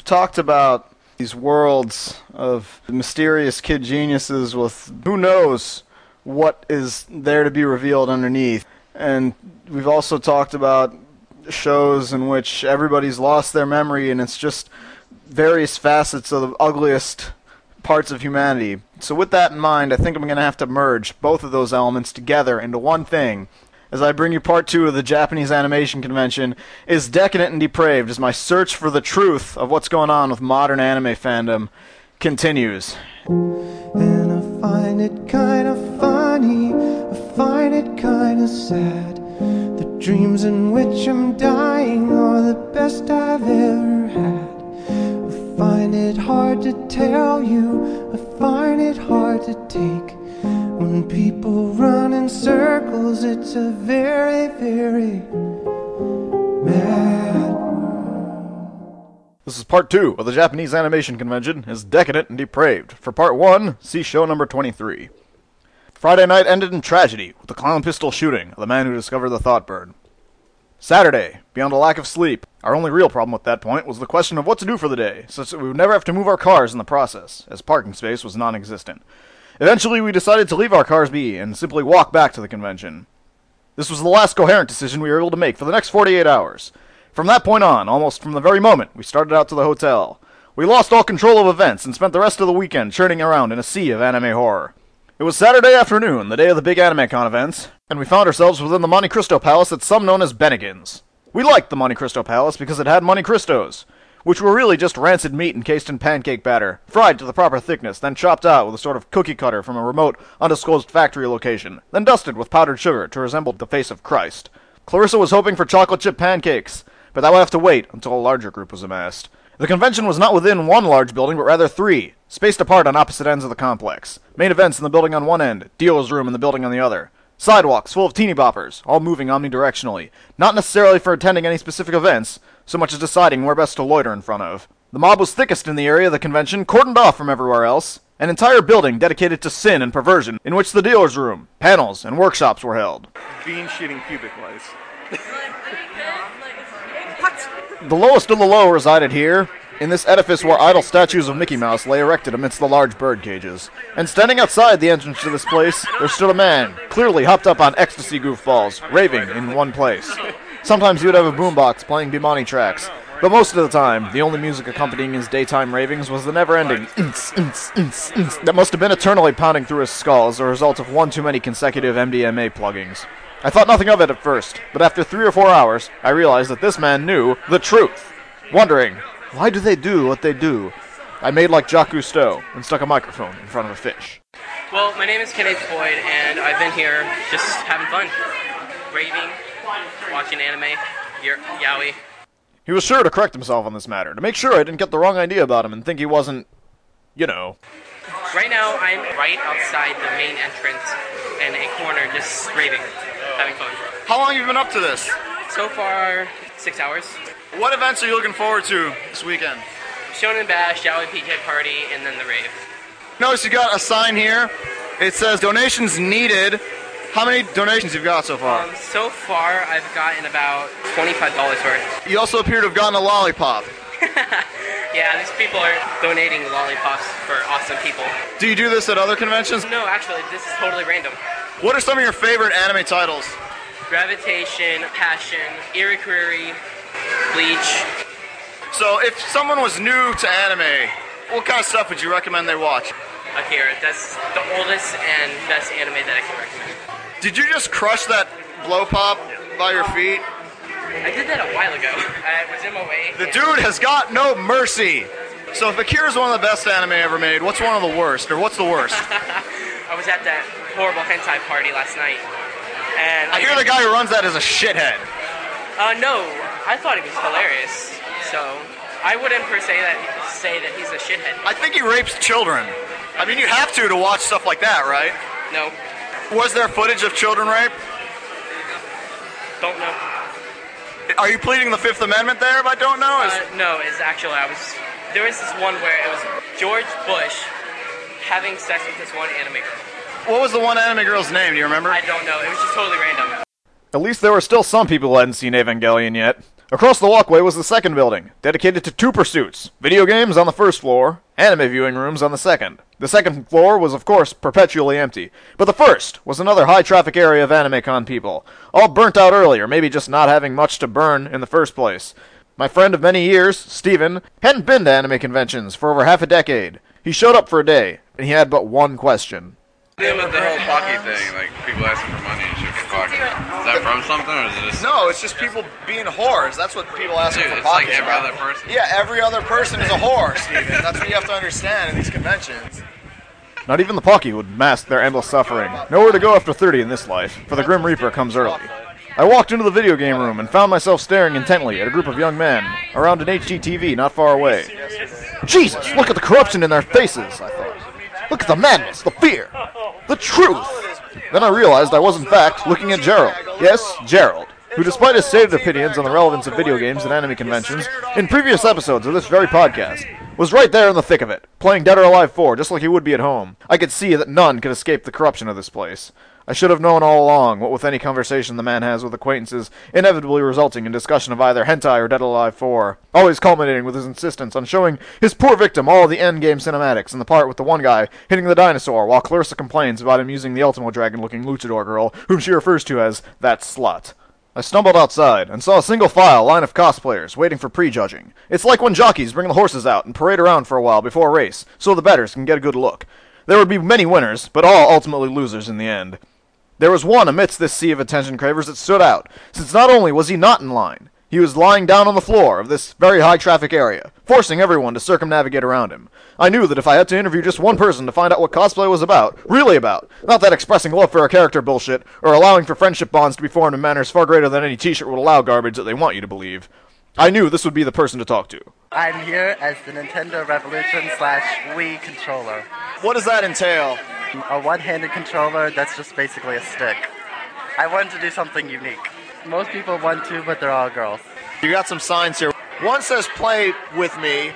Speaker 4: Talked about these worlds of mysterious kid geniuses with who knows what is there to be revealed underneath. And we've also talked about shows in which everybody's lost their memory and it's just various facets of the ugliest parts of humanity. So with that in mind, I think I'm going to have to merge both of those elements together into one thing. As I bring you part two of the Japanese Animation Convention, is Decadent and Depraved as my search for the truth of what's going on with modern anime fandom continues.
Speaker 12: And I find it kind of funny, I find it kind of sad. The dreams in which I'm dying are the best I've ever had. I find it hard to tell you, I find it hard to take. When people run in circles, it's a very, very mad
Speaker 4: This is part two of the Japanese Animation Convention is Decadent and Depraved. For part one, see show number 23. Friday night ended in tragedy with the clown pistol shooting of the man who discovered the thought bird. Saturday, beyond a lack of sleep, our only real problem at that point was the question of what to do for the day, such that we would never have to move our cars in the process, as parking space was non existent. Eventually, we decided to leave our cars be and simply walk back to the convention. This was the last coherent decision we were able to make for the next 48 hours. From that point on, almost from the very moment we started out to the hotel, we lost all control of events and spent the rest of the weekend churning around in a sea of anime horror. It was Saturday afternoon, the day of the big AnimeCon events, and we found ourselves within the Monte Cristo Palace at some known as Bennigan's. We liked the Monte Cristo Palace because it had Monte Cristos, which were really just rancid meat encased in pancake batter, fried to the proper thickness, then chopped out with a sort of cookie cutter from a remote, undisclosed factory location, then dusted with powdered sugar to resemble the face of Christ. Clarissa was hoping for chocolate chip pancakes, but that would have to wait until a larger group was amassed. The convention was not within one large building, but rather three, spaced apart on opposite ends of the complex. Main events in the building on one end, dealer's room in the building on the other. Sidewalks full of teeny boppers, all moving omnidirectionally, not necessarily for attending any specific events, so much as deciding where best to loiter in front of. The mob was thickest in the area of the convention, cordoned off from everywhere else. An entire building dedicated to sin and perversion, in which the dealer's room, panels, and workshops were held.
Speaker 13: Bean shooting pubic lice.
Speaker 4: The lowest of the low resided here, In this edifice where idol statues of Mickey Mouse lay erected amidst the large bird cages. And standing outside the entrance to this place, there stood a man, clearly hopped up on ecstasy goofballs, raving in one place. Sometimes he would have a boombox playing Bemani tracks, but most of the time, the only music accompanying his daytime ravings was the never-ending that must have been eternally pounding through his skull as a result of one too many consecutive MDMA pluggings. I thought nothing of it at first, but after three or four hours, I realized that this man knew the truth. Wondering, why do they do what they do? I made like Jacques Cousteau and stuck a microphone in front of a fish.
Speaker 13: Well, my name is Kenneth Boyd, and I've been here just having fun, raving, watching anime, y- yaoi.
Speaker 4: He was sure to correct himself on this matter, to make sure I didn't get the wrong idea about him and think he wasn't, you know.
Speaker 13: Right now, I'm right outside the main entrance in a corner, just raving, having fun.
Speaker 4: How long have you been up to this?
Speaker 13: So far, six hours.
Speaker 4: What events are you looking forward to this weekend?
Speaker 13: Shonen Bash, Yaoi PJ Party, and then the rave.
Speaker 4: Notice you got a sign here. It says donations needed. How many donations you've got so far?
Speaker 13: Um, so far, I've gotten about $25 worth.
Speaker 4: You also appear to have gotten a lollipop. (laughs)
Speaker 13: Yeah, these people are donating lollipops for awesome people.
Speaker 4: Do you do this at other conventions?
Speaker 13: No, actually, this is totally random.
Speaker 4: What are some of your favorite anime titles?
Speaker 13: Gravitation, Passion, Irrequery, Bleach.
Speaker 4: So, if someone was new to anime, what kind of stuff would you recommend they watch?
Speaker 13: Akira, that's the oldest and best anime that I can recommend.
Speaker 4: Did you just crush that blow pop by your feet?
Speaker 13: I did that a while ago. (laughs) I was in my way.
Speaker 4: The dude has got no mercy. So if Akira is one of the best anime ever made, what's one of the worst, or what's the worst? (laughs)
Speaker 13: I was at that horrible hentai party last night. And
Speaker 4: I hear the guy who runs that is a shithead.
Speaker 13: Uh, no, I thought he was hilarious. So I wouldn't per se that say that he's a shithead.
Speaker 4: I think he rapes children. I mean, you have to to watch stuff like that, right?
Speaker 13: No,
Speaker 4: Was there footage of children rape?
Speaker 13: don't know.
Speaker 4: Are you pleading the Fifth Amendment there? If I don't know, Is-
Speaker 13: Uh, no, it's actually I was. There was this one where it was George Bush having sex with this one anime girl.
Speaker 4: what was the one anime girl's name? Do you remember?
Speaker 13: I don't know. It was just totally random.
Speaker 4: At least there were still some people who hadn't seen Evangelion yet. Across the walkway was the second building, dedicated to two pursuits video games on the first floor, anime viewing rooms on the second. The second floor was, of course, perpetually empty, but the first was another high traffic area of AnimeCon people, all burnt out earlier, maybe just not having much to burn in the first place. My friend of many years, Steven, hadn't been to anime conventions for over half a decade. He showed up for a day, and he had but one question.
Speaker 14: the whole Pocky thing? Like people asking for money and shit for Pocky. Is that from something or is it just?
Speaker 4: No, it's just people being whores. That's what people ask
Speaker 14: Dude,
Speaker 4: for
Speaker 14: it's like every
Speaker 4: about.
Speaker 14: other person.
Speaker 4: Yeah, every other person is a whore, Steven. That's what you have to understand in these conventions. Not even the Pocky would mask their endless suffering. Nowhere to go after 30 in this life, for the Grim Reaper comes early. I walked into the video game room and found myself staring intently at a group of young men around an HDTV not far away. Jesus, look at the corruption in their faces, I thought. Look at the madness, the fear, the truth. Then I realized I was in fact looking at Gerald. Yes, Gerald, who despite his stated opinions on the relevance of video games and anime conventions in previous episodes of this very podcast, was right there in the thick of it, playing Dead or Alive 4 just like he would be at home. I could see that none could escape the corruption of this place. I should have known all along, what with any conversation the man has with acquaintances, inevitably resulting in discussion of either hentai or Dead Alive 4, always culminating with his insistence on showing his poor victim all the endgame cinematics, and the part with the one guy hitting the dinosaur, while Clarissa complains about him using the Ultimo Dragon-looking luchador girl, whom she refers to as that slut. I stumbled outside and saw a single file line of cosplayers waiting for prejudging. It's like when jockeys bring the horses out and parade around for a while before a race, so the betters can get a good look. There would be many winners, but all ultimately losers in the end. There was one amidst this sea of attention cravers that stood out, since not only was he not in line, he was lying down on the floor of this very high traffic area, forcing everyone to circumnavigate around him. I knew that if I had to interview just one person to find out what cosplay was about, really about, not that expressing love for a character bullshit, or allowing for friendship bonds to be formed in manners far greater than any t-shirt would allow garbage that they want you to believe, I knew this would be the person to talk to.
Speaker 15: I'm here as the Nintendo Revolution slash Wii controller.
Speaker 4: What does that entail?
Speaker 15: A one-handed controller that's just basically a stick. I wanted to do something unique. Most people want to, but they're all girls.
Speaker 4: You got some signs here. One says play with me,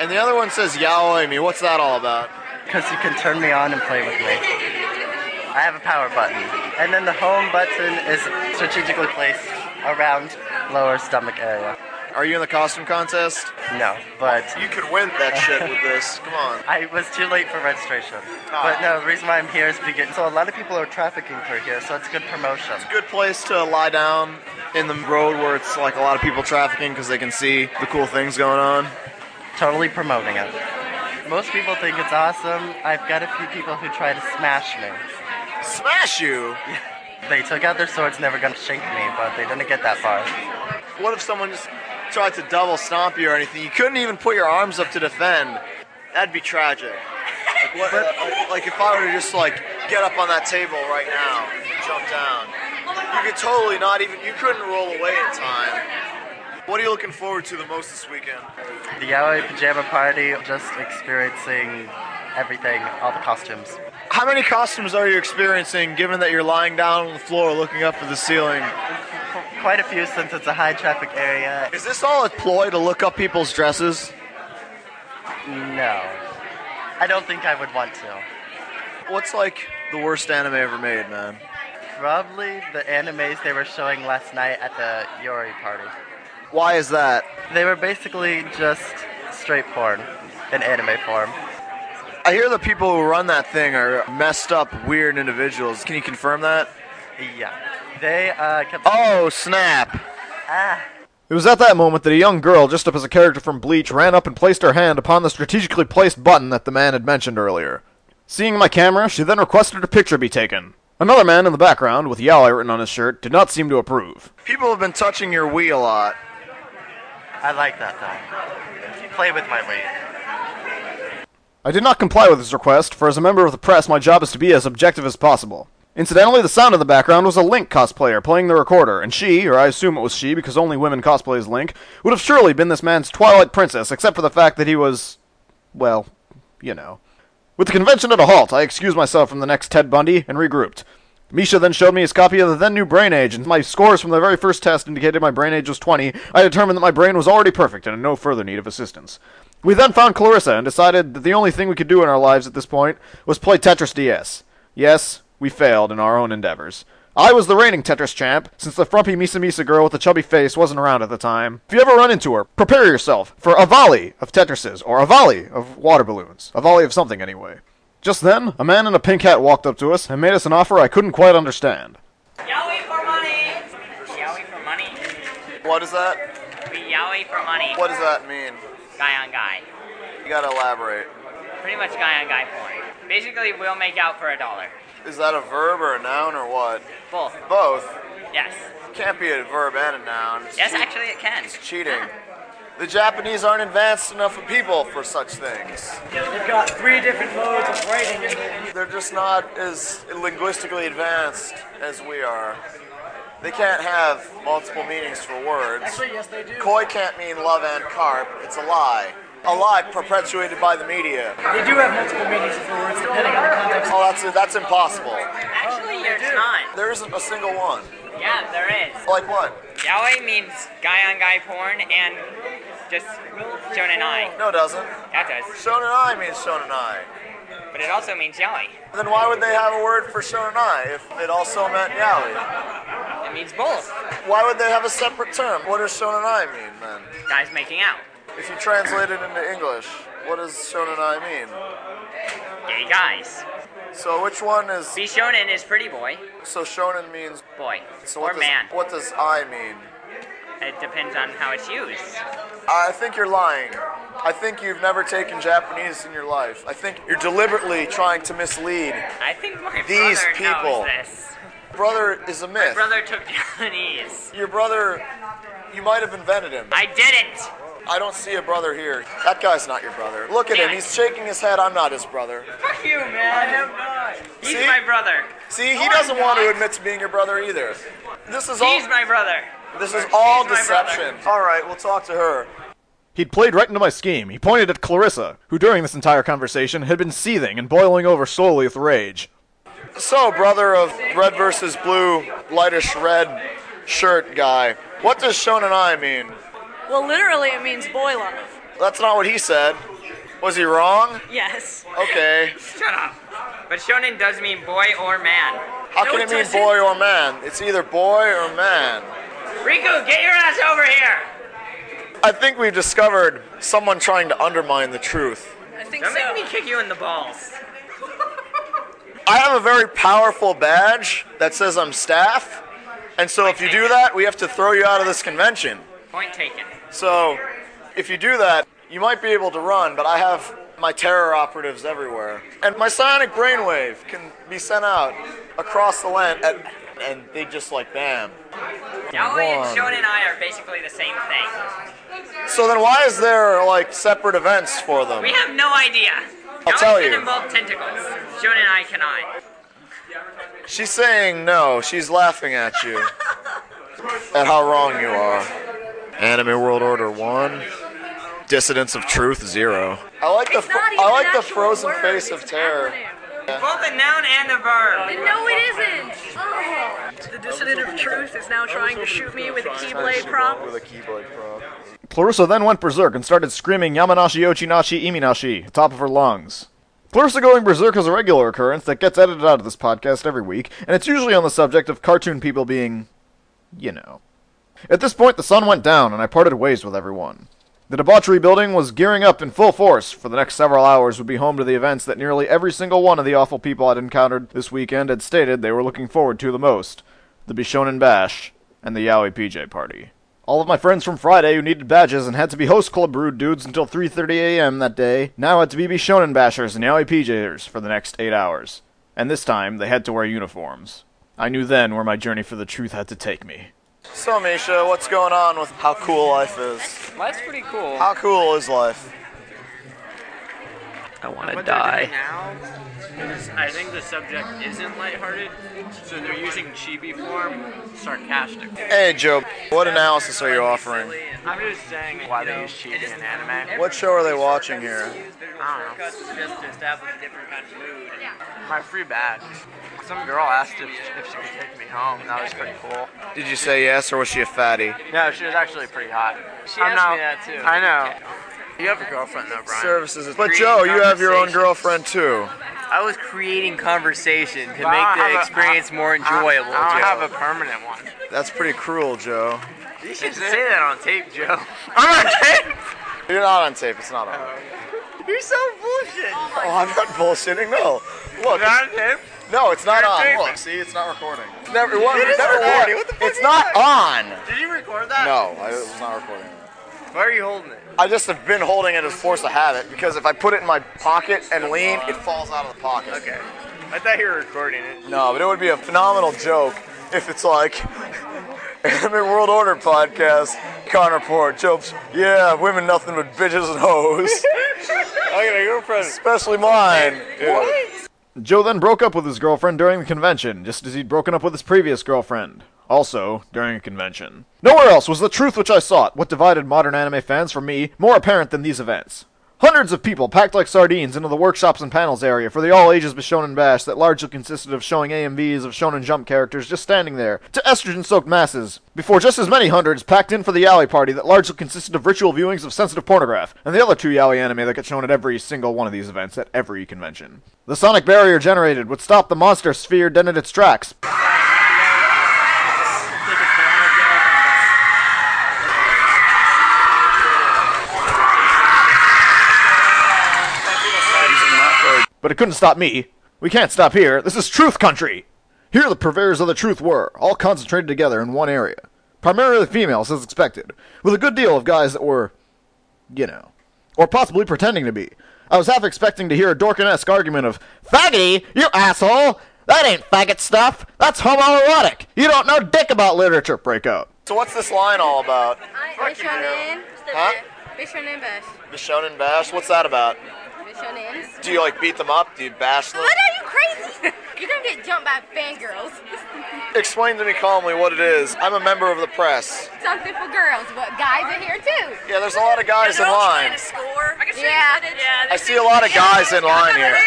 Speaker 4: and the other one says yaoi me. What's that all about?
Speaker 15: Because you can turn me on and play with me. I have a power button. And then the home button is strategically placed around lower stomach area.
Speaker 4: Are you in the costume contest?
Speaker 15: No, but
Speaker 4: You could win that shit with this. Come on.
Speaker 15: I was too late for registration. Ah. But no, the reason why I'm here is because so a lot of people are trafficking through here, so it's good promotion.
Speaker 4: Good place to lie down in the road where it's like a lot of people trafficking because they can see the cool things going on.
Speaker 15: Totally promoting it. Most people think it's awesome. I've got a few people who try to smash me.
Speaker 4: Smash you? (laughs)
Speaker 15: They took out their swords, never gonna shake me, but they didn't get that far.
Speaker 4: What if someone just tried to double stomp you or anything? You couldn't even put your arms up to defend. That'd be tragic. Like, what, uh, like if I were to just like get up on that table right now, and jump down, you could totally not even. You couldn't roll away in time. What are you looking forward to the most this weekend?
Speaker 15: The Yaoi Pajama Party, just experiencing everything, all the costumes.
Speaker 4: How many costumes are you experiencing, given that you're lying down on the floor looking up at the ceiling?
Speaker 15: Quite a few since it's a high traffic area.
Speaker 4: Is this all a ploy to look up people's dresses?
Speaker 15: No. I don't think I would want to.
Speaker 4: What's like the worst anime ever made, man?
Speaker 15: Probably the animes they were showing last night at the Yaoi party.
Speaker 4: Why is that?
Speaker 15: They were basically just straight porn in anime form.
Speaker 4: I hear the people who run that thing are messed up, weird individuals. Can you confirm that?
Speaker 15: Yeah. They uh, kept.
Speaker 4: Oh, snap!
Speaker 15: Ah.
Speaker 1: It was at that moment that a young girl, dressed up as a character from Bleach, ran up and placed her hand upon the strategically placed button that the man had mentioned earlier. Seeing my camera, she then requested a picture be taken. Another man in the background, with Yaoi written on his shirt, did not seem to approve.
Speaker 4: People have been touching your Wii a lot.
Speaker 15: I like that though. Play with my weight.
Speaker 1: I did not comply with his request, for as a member of the press, my job is to be as objective as possible. Incidentally, the sound in the background was a Link cosplayer playing the recorder, and she, or I assume it was she because only women cosplay as Link, would have surely been this man's Twilight Princess, except for the fact that he was. well, you know. With the convention at a halt, I excused myself from the next Ted Bundy and regrouped. Misha then showed me his copy of the then new brain age, and my scores from the very first test indicated my brain age was 20. I determined that my brain was already perfect and in no further need of assistance. We then found Clarissa and decided that the only thing we could do in our lives at this point was play Tetris DS. Yes, we failed in our own endeavors. I was the reigning Tetris champ, since the frumpy Misa Misa girl with the chubby face wasn't around at the time. If you ever run into her, prepare yourself for a volley of Tetrises, or a volley of water balloons. A volley of something, anyway. Just then, a man in a pink hat walked up to us and made us an offer I couldn't quite understand.
Speaker 16: Yaoi for money. Yaoi for money.
Speaker 4: What is that?
Speaker 16: We yaoi for money.
Speaker 4: What does that mean?
Speaker 16: Guy on guy.
Speaker 4: You gotta elaborate.
Speaker 16: Pretty much guy on guy porn. Basically, we'll make out for a dollar.
Speaker 4: Is that a verb or a noun or what?
Speaker 16: Both.
Speaker 4: Both.
Speaker 16: Yes.
Speaker 4: Can't be a verb and a noun. It's
Speaker 16: Yes,
Speaker 4: cheat-
Speaker 16: actually, it can.
Speaker 4: It's cheating. The Japanese aren't advanced enough of people for such things.
Speaker 17: They've got three different modes of writing.
Speaker 4: They're just not as linguistically advanced as we are. They can't have multiple meanings for words.
Speaker 17: Actually, yes, they do.
Speaker 4: Koi can't mean love and carp. It's a lie. A lie perpetuated by the media.
Speaker 17: They do have multiple meanings for words depending on the context.
Speaker 4: Oh, that's that's impossible.
Speaker 16: Actually, there's not.
Speaker 4: There isn't a single one.
Speaker 16: Yeah, there is.
Speaker 4: Like what?
Speaker 16: Yaoi means guy on guy porn and just shonen ai.
Speaker 4: No, it doesn't.
Speaker 16: That does.
Speaker 4: Shonen ai means shonen ai.
Speaker 16: But it also means yaoi.
Speaker 4: Then why would they have a word for shonenai if it also meant yaoi?
Speaker 16: It means both.
Speaker 4: Why would they have a separate term? What does shonenai mean then?
Speaker 16: Guys making out.
Speaker 4: If you translate it into English, what does shonenai mean?
Speaker 16: Gay guys.
Speaker 4: So which one is?
Speaker 16: Bishonen is pretty boy.
Speaker 4: So shonen means
Speaker 16: boy
Speaker 4: so
Speaker 16: or
Speaker 4: what does,
Speaker 16: man.
Speaker 4: What does I mean?
Speaker 16: It depends on how it's used.
Speaker 4: I think you're lying. I think you've never taken Japanese in your life. I think you're deliberately trying to mislead
Speaker 16: I think my
Speaker 4: these
Speaker 16: brother
Speaker 4: people.
Speaker 16: knows this.
Speaker 4: Brother is a myth.
Speaker 16: My brother took (laughs) Japanese.
Speaker 4: Your brother, you might have invented him.
Speaker 16: I didn't.
Speaker 4: I don't see a brother here. That guy's not your brother. Look at
Speaker 16: Damn
Speaker 4: him.
Speaker 16: it.
Speaker 4: He's shaking his head. I'm not his brother.
Speaker 16: Fuck you, man. I am not. He's
Speaker 4: See?
Speaker 16: my brother.
Speaker 4: See, he
Speaker 16: No,
Speaker 4: doesn't want to admit to being your brother either. This is all.
Speaker 16: He's my brother.
Speaker 4: This is all deception. All right, we'll talk to her.
Speaker 1: He'd played right into my scheme. He pointed at Clarissa, who during this entire conversation had been seething and boiling over slowly with rage.
Speaker 4: So, brother of red versus blue, lightish red shirt guy, what does shonen ai mean?
Speaker 5: Well, literally, it means boy love.
Speaker 4: That's not what he said. Was he wrong?
Speaker 5: Yes.
Speaker 4: Okay.
Speaker 16: Shut up. But shonen does mean boy or man.
Speaker 4: How can it mean boy or man? It's either boy or man.
Speaker 16: Riku, get your ass over here.
Speaker 4: I think we've discovered someone trying to undermine the truth.
Speaker 16: I think Don't make me kick you in the balls. (laughs)
Speaker 4: I have a very powerful badge that says I'm staff, and so if you do that, we have to throw you out of this convention.
Speaker 16: Point taken.
Speaker 4: So, if you do that, you might be able to run, but I have my terror operatives everywhere. And my psionic brainwave can be sent out across the land, and, and they just like, bam.
Speaker 16: Yaoi and
Speaker 4: One.
Speaker 16: Shonen and I are basically the same thing.
Speaker 4: So then why is there, like, separate events for them?
Speaker 16: We have no idea.
Speaker 4: I'll
Speaker 16: Yaoi
Speaker 4: tell
Speaker 16: can
Speaker 4: you.
Speaker 16: involve tentacles. Shonen and I cannot.
Speaker 4: She's saying no. She's laughing at you. (laughs) at how wrong you are. Anime World Order 1. Dissidents of Truth 0. I like the fr- I like the frozen face of terror.
Speaker 16: Both a noun and a verb.
Speaker 2: No, it isn't.
Speaker 5: The dissident of truth is now trying to shoot me with a keyblade prop.
Speaker 4: With a keyblade prop.
Speaker 1: Clarissa then went berserk and started screaming Yamanashi Ochinashi Iminashi, top of her lungs. Clarissa going berserk is a regular occurrence that gets edited out of this podcast every week, and it's usually on the subject of cartoon people being, you know. At this point, the sun went down, and I parted ways with everyone. The debauchery building was gearing up in full force for the next several hours would be home to the events that nearly every single one of the awful people I'd encountered this weekend had stated they were looking forward to the most. The Bishonen Bash and the Yaoi PJ party. All of my friends from Friday who needed badges and had to be host club brood dudes until 3:30 a.m. that day now had to be Bishonen bashers and Yaoi PJers for the next 8 hours. And this time they had to wear uniforms. I knew then where my journey for the truth had to take me.
Speaker 4: So, Misha, what's going on with how cool life is?
Speaker 13: Life's pretty cool.
Speaker 4: How cool is life?
Speaker 13: I want to die.
Speaker 18: now I think the subject isn't lighthearted, so they're using chibi form sarcastic.
Speaker 4: Hey, Joe, what analysis are you offering?
Speaker 18: I'm just saying why they use chibi in anime.
Speaker 4: What show are they watching here?
Speaker 18: I don't know.
Speaker 16: Just to establish a different kind of mood.
Speaker 18: My free badge. Some girl asked if, if she could take me home. That was pretty cool.
Speaker 4: Did you say yes, or was she a fatty?
Speaker 18: No, she was actually pretty hot.
Speaker 16: She
Speaker 18: I'm
Speaker 16: asked
Speaker 18: not-
Speaker 16: me that too.
Speaker 18: I know. You have a girlfriend though, Brian.
Speaker 4: Services. But Joe, you have your own girlfriend too.
Speaker 13: I was creating conversation to make the
Speaker 18: have a-
Speaker 13: experience more enjoyable.
Speaker 18: I, don't
Speaker 13: Joe.
Speaker 18: have a permanent one.
Speaker 4: That's pretty cruel, Joe.
Speaker 13: You should say that on tape, Joe.
Speaker 18: I'm (laughs) on tape.
Speaker 4: You're not on tape. It's not on.
Speaker 13: You're so bullshit.
Speaker 4: Oh, I'm not bullshitting. No. Look.
Speaker 18: Not on tape.
Speaker 4: No, it's not
Speaker 18: You're
Speaker 4: on. Look, see, it's not recording. It's never. It, was,
Speaker 18: It is
Speaker 4: never
Speaker 18: recording. What the fuck
Speaker 4: It's not
Speaker 18: you
Speaker 4: on.
Speaker 18: Did you record that?
Speaker 4: No, I was not recording.
Speaker 13: Why are you holding it?
Speaker 4: I just have been holding it as force of habit because if I put it in my pocket and lean, it falls out of the pocket.
Speaker 13: Okay. I thought you were recording it.
Speaker 4: No, but it would be a phenomenal joke if it's like (laughs) Anime World Order podcast. Con report jokes. Yeah, women nothing but bitches and hoes. (laughs)
Speaker 13: I got a girlfriend.
Speaker 4: Especially mine.
Speaker 13: What?
Speaker 1: Joe then broke up with his girlfriend during the convention, just as he'd broken up with his previous girlfriend. Also, during a convention. Nowhere else was the truth which I sought, what divided modern anime fans from me, more apparent than these events. Hundreds of people packed like sardines into the workshops and panels area for the all ages Bishonen Bash that largely consisted of showing AMVs of Shonen Jump characters just standing there, to estrogen soaked masses, before just as many hundreds packed in for the Yaoi party that largely consisted of ritual viewings of sensitive pornograph, and the other two Yaoi anime that get shown at every single one of these events at every convention. The sonic barrier generated would stop the monster sphere dead in its tracks, But it couldn't stop me. We can't stop here. This is Truth Country. Here the purveyors of the truth were, all concentrated together in one area. Primarily females, as expected, with a good deal of guys that were, you know, or possibly pretending to be. I was half expecting to hear a Dorkin-esque argument of, Faggoty, you asshole! That ain't faggot stuff! That's homoerotic! You don't know dick about literature! Break out.
Speaker 4: So what's this line all about?
Speaker 6: Bishonen.
Speaker 4: Huh?
Speaker 6: Bishonen Bash.
Speaker 4: The Bash? What's that about?
Speaker 6: Bishonens.
Speaker 4: Do you like beat them up? Do you bash them?
Speaker 6: What are you crazy? (laughs) You're gonna get jumped by fangirls.
Speaker 4: Explain to me calmly what it is. I'm a member of the press.
Speaker 6: Something for girls, but guys are here too.
Speaker 4: Yeah, there's a lot of guys in line.
Speaker 5: score. I can
Speaker 6: Yeah.
Speaker 5: yeah
Speaker 4: I see a lot of guys in line here. (laughs)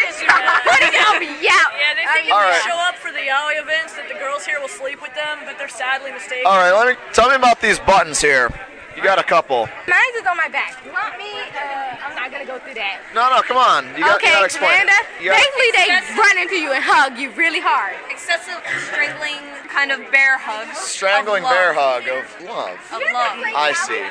Speaker 6: What are gonna?
Speaker 5: Yeah, they think if
Speaker 4: All
Speaker 5: they show up for the yaoi events that the girls here will sleep with them, but they're sadly mistaken.
Speaker 4: All right, let me tell me about these buttons here. You got a couple.
Speaker 19: Mine's is on my back. You want me? Uh, I'm not gonna go through that.
Speaker 4: No, no, come on. You got,
Speaker 19: okay,
Speaker 4: you gotta explain. it.
Speaker 19: Amanda.
Speaker 4: Gotta-
Speaker 19: Basically, they run into you and hug you really hard.
Speaker 20: Excessive strangling kind of bear hugs.
Speaker 4: Strangling bear hug of love.
Speaker 20: Of love.
Speaker 4: I see.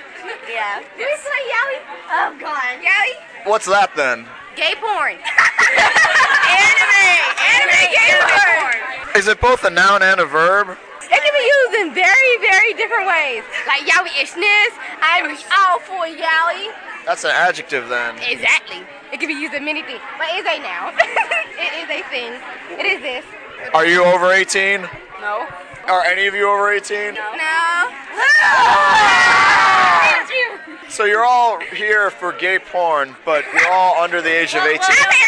Speaker 19: Yeah. Did we play Yowie? Oh God. Yowie?
Speaker 4: What's that then?
Speaker 19: Gay porn. (laughs) anime. Anime gay porn.
Speaker 4: Is it both a noun and a verb?
Speaker 19: It can be used in very, very different ways. Like Yowie-ishness. I'm all for Yowie.
Speaker 4: That's an adjective then.
Speaker 19: Exactly. It can be used in many things, but it's a noun. it is a (laughs) thing. It is this.
Speaker 4: Are you over 18?
Speaker 19: No.
Speaker 4: Are any of you over 18?
Speaker 19: No. no. Ah!
Speaker 4: So you're all here for gay porn, but you're all under the age of 18.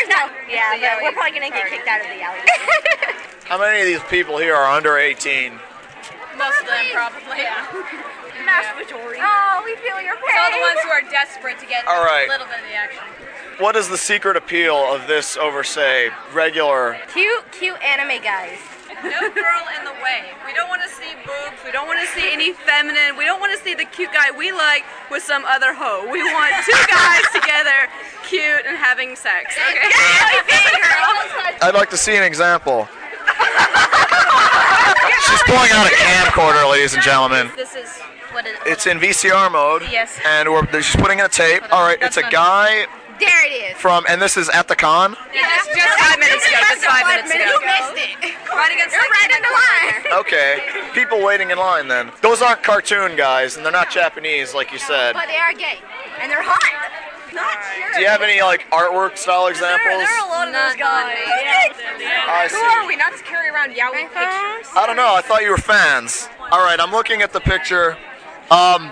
Speaker 19: no. Yeah, but we're probably gonna get kicked out of the alley. (laughs)
Speaker 4: How many of these people here are under 18?
Speaker 20: Most of them, probably. Yeah.
Speaker 19: Mass majority. Oh, we feel your pain.
Speaker 20: It's all the ones who are desperate to get
Speaker 4: All right.
Speaker 20: a little bit of the action.
Speaker 4: What is the secret appeal of this over, say, regular?
Speaker 19: Cute, cute anime guys.
Speaker 21: No girl in the way. We don't want to see boobs. We don't want to see any feminine. We don't want to see the cute guy we like with some other hoe. We want two guys (laughs) together, cute and having sex. Okay.
Speaker 4: I'd like to see an example. She's pulling out a camcorder, ladies and gentlemen.
Speaker 20: This is what it is.
Speaker 4: It's in VCR mode.
Speaker 20: Yes.
Speaker 4: And we're, she's putting in a tape. All right, it's a guy
Speaker 19: There it is.
Speaker 4: from, and this is at the con.
Speaker 21: Yeah, just, just five minutes ago. Just five minutes ago.
Speaker 19: You missed it.
Speaker 21: Right against
Speaker 19: You're right in the line.
Speaker 4: Okay, people waiting in line then. Those aren't cartoon guys, and they're not Japanese, like you said.
Speaker 19: But they are gay. And they're hot. Not sure.
Speaker 4: Do you have any like artwork style examples?
Speaker 21: There are a lot of those guys.
Speaker 4: I
Speaker 21: Who are we not to carry around yaoi pictures?
Speaker 4: I don't know. I thought you were fans. All right, I'm looking at the picture. Um,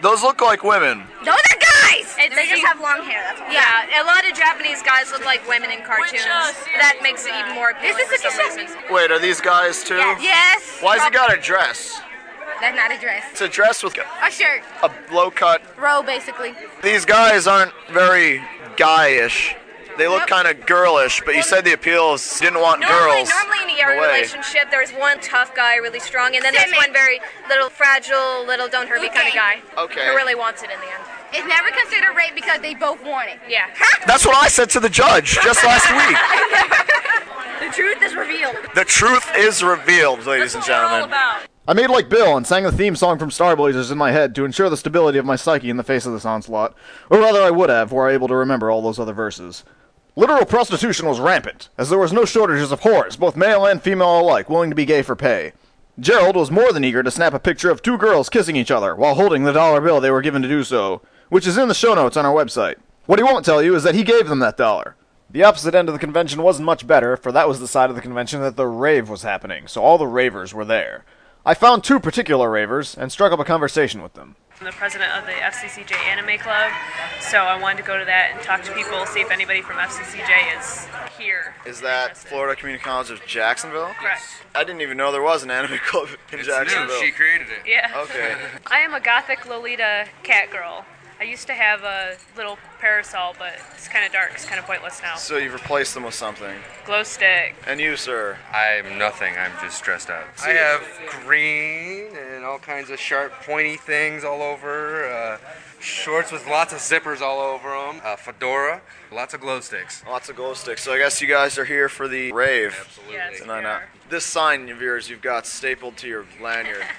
Speaker 4: those look like women.
Speaker 19: Those are guys.
Speaker 21: It's-
Speaker 19: they just have long hair. That's all.
Speaker 21: Yeah, a lot of Japanese guys look like women in cartoons. that makes it even more appealing for some reason.
Speaker 4: Wait, are these guys too?
Speaker 19: Yes.
Speaker 4: Why's he got a dress?
Speaker 19: That's not a dress.
Speaker 4: It's a dress with
Speaker 19: A shirt.
Speaker 4: a low cut.
Speaker 19: Robe, basically.
Speaker 4: These guys aren't very guyish. They look kind of girlish, but you said the appeals didn't want
Speaker 21: Normally,
Speaker 4: girls.
Speaker 21: normally in a
Speaker 4: in
Speaker 21: yaoi
Speaker 4: the way.
Speaker 21: relationship, there's one tough guy, really strong, and then there's one very little fragile, little don't hurt me kind of guy.
Speaker 4: Okay.
Speaker 21: Who really wants it in the end.
Speaker 19: It's never considered rape because they both want it.
Speaker 21: Yeah. (laughs)
Speaker 4: That's what I said to the judge just last week. (laughs)
Speaker 19: the truth is revealed.
Speaker 4: The truth is revealed, ladies and gentlemen.
Speaker 1: I made like Bill and sang the theme song from Star Blazers in my head to ensure the stability of my psyche in the face of this onslaught. Or rather, I would have, were I able to remember all those other verses. Literal prostitution was rampant, as there was no shortages of whores, both male and female alike, willing to be gay for pay. Gerald was more than eager to snap a picture of two girls kissing each other while holding the dollar bill they were given to do so, which is in the show notes on our website. What he won't tell you is that he gave them that dollar. The opposite end of the convention wasn't much better, for that was the side of the convention that the rave was happening, so all the ravers were there. I found two particular ravers and struck up a conversation with them.
Speaker 22: I'm the president of the FCCJ Anime Club, so I wanted to go to that and talk to people, see if anybody from FCCJ is here.
Speaker 4: Is that Florida Community College of Jacksonville?
Speaker 22: Correct.
Speaker 4: I didn't even know there was an anime club in
Speaker 14: It's
Speaker 4: Jacksonville.
Speaker 14: new. She created it.
Speaker 22: Yeah.
Speaker 4: Okay. (laughs)
Speaker 22: I am a gothic Lolita cat girl. I used to have a little parasol, but it's kind of dark. It's kind of pointless now.
Speaker 4: So you've replaced them with something.
Speaker 22: Glow stick.
Speaker 4: And you, sir?
Speaker 14: I'm nothing. I'm just stressed out. I have green and all kinds of sharp, pointy things all over. Uh, shorts with lots of zippers all over them. Uh, fedora. Lots of glow sticks.
Speaker 4: Lots of glow sticks. So I guess you guys are here for the rave.
Speaker 14: Absolutely. Yes,
Speaker 4: tonight.
Speaker 22: we
Speaker 4: Now. This sign of yours you've got stapled to your lanyard. (laughs)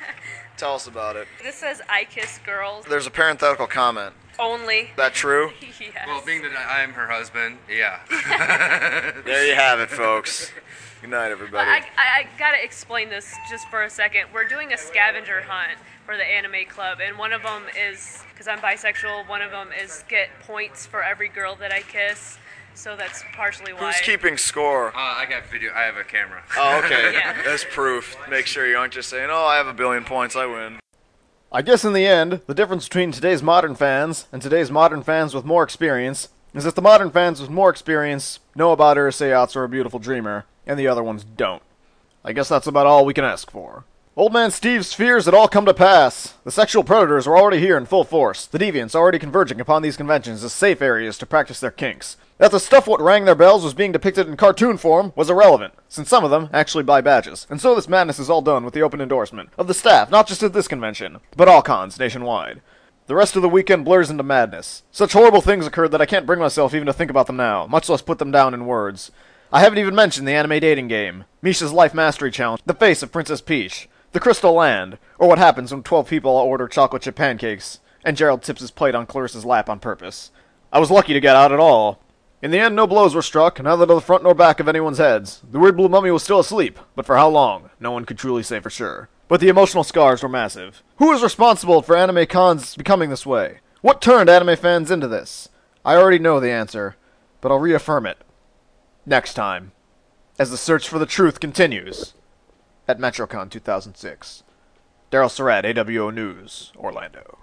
Speaker 4: Tell us about it.
Speaker 22: This says I kiss girls
Speaker 4: There's a parenthetical comment.
Speaker 22: only.
Speaker 4: That true? (laughs)
Speaker 22: yes.
Speaker 14: Well, being that I'm her husband, yeah. (laughs) (laughs)
Speaker 4: There you have it, folks. Good night, everybody.
Speaker 22: I, I, I gotta explain this just for a second. We're doing a scavenger hunt for the anime club, and one of them is because I'm bisexual. One of them is get points for every girl that I kiss. So that's partially why.
Speaker 4: Who's keeping score?
Speaker 14: Uh, I got video. I have a camera.
Speaker 4: Oh, okay. (laughs)
Speaker 22: Yeah.
Speaker 4: That's proof. Make sure you aren't just saying, "Oh, I have a billion points, I win."
Speaker 1: I guess in the end, the difference between today's modern fans and today's modern fans with more experience is that the modern fans with more experience know about Urusei or A Beautiful Dreamer, and the other ones don't. I guess that's about all we can ask for.
Speaker 4: Old Man Steve's fears had all come to pass. The sexual predators were already here in full force, the deviants already converging upon these conventions as safe areas to practice their kinks. That the stuff what rang their bells was being depicted in cartoon form was irrelevant, since some of them actually buy badges. And so this madness is all done with the open endorsement of the staff, not just at this convention, but all cons nationwide. The rest of the weekend blurs into madness. Such horrible things occurred that I can't bring myself even to think about them now, much less put them down in words. I haven't even mentioned the anime dating game, Misha's Life Mastery Challenge, the face of Princess Peach, the Crystal Land, or what happens when 12 people all order chocolate chip pancakes, and Gerald tips his plate on Clarissa's lap on purpose. I was lucky to get out at all. In the end, no blows were struck, neither to the front nor back of anyone's heads. The weird blue mummy was still asleep, but for how long, no one could truly say for sure. But the emotional scars were massive. Who is responsible for anime cons becoming this way? What turned anime fans into this? I already know the answer, but I'll reaffirm it. Next time, as the search for the truth continues at MetroCon 2006. Daryl Surat, AWO News, Orlando.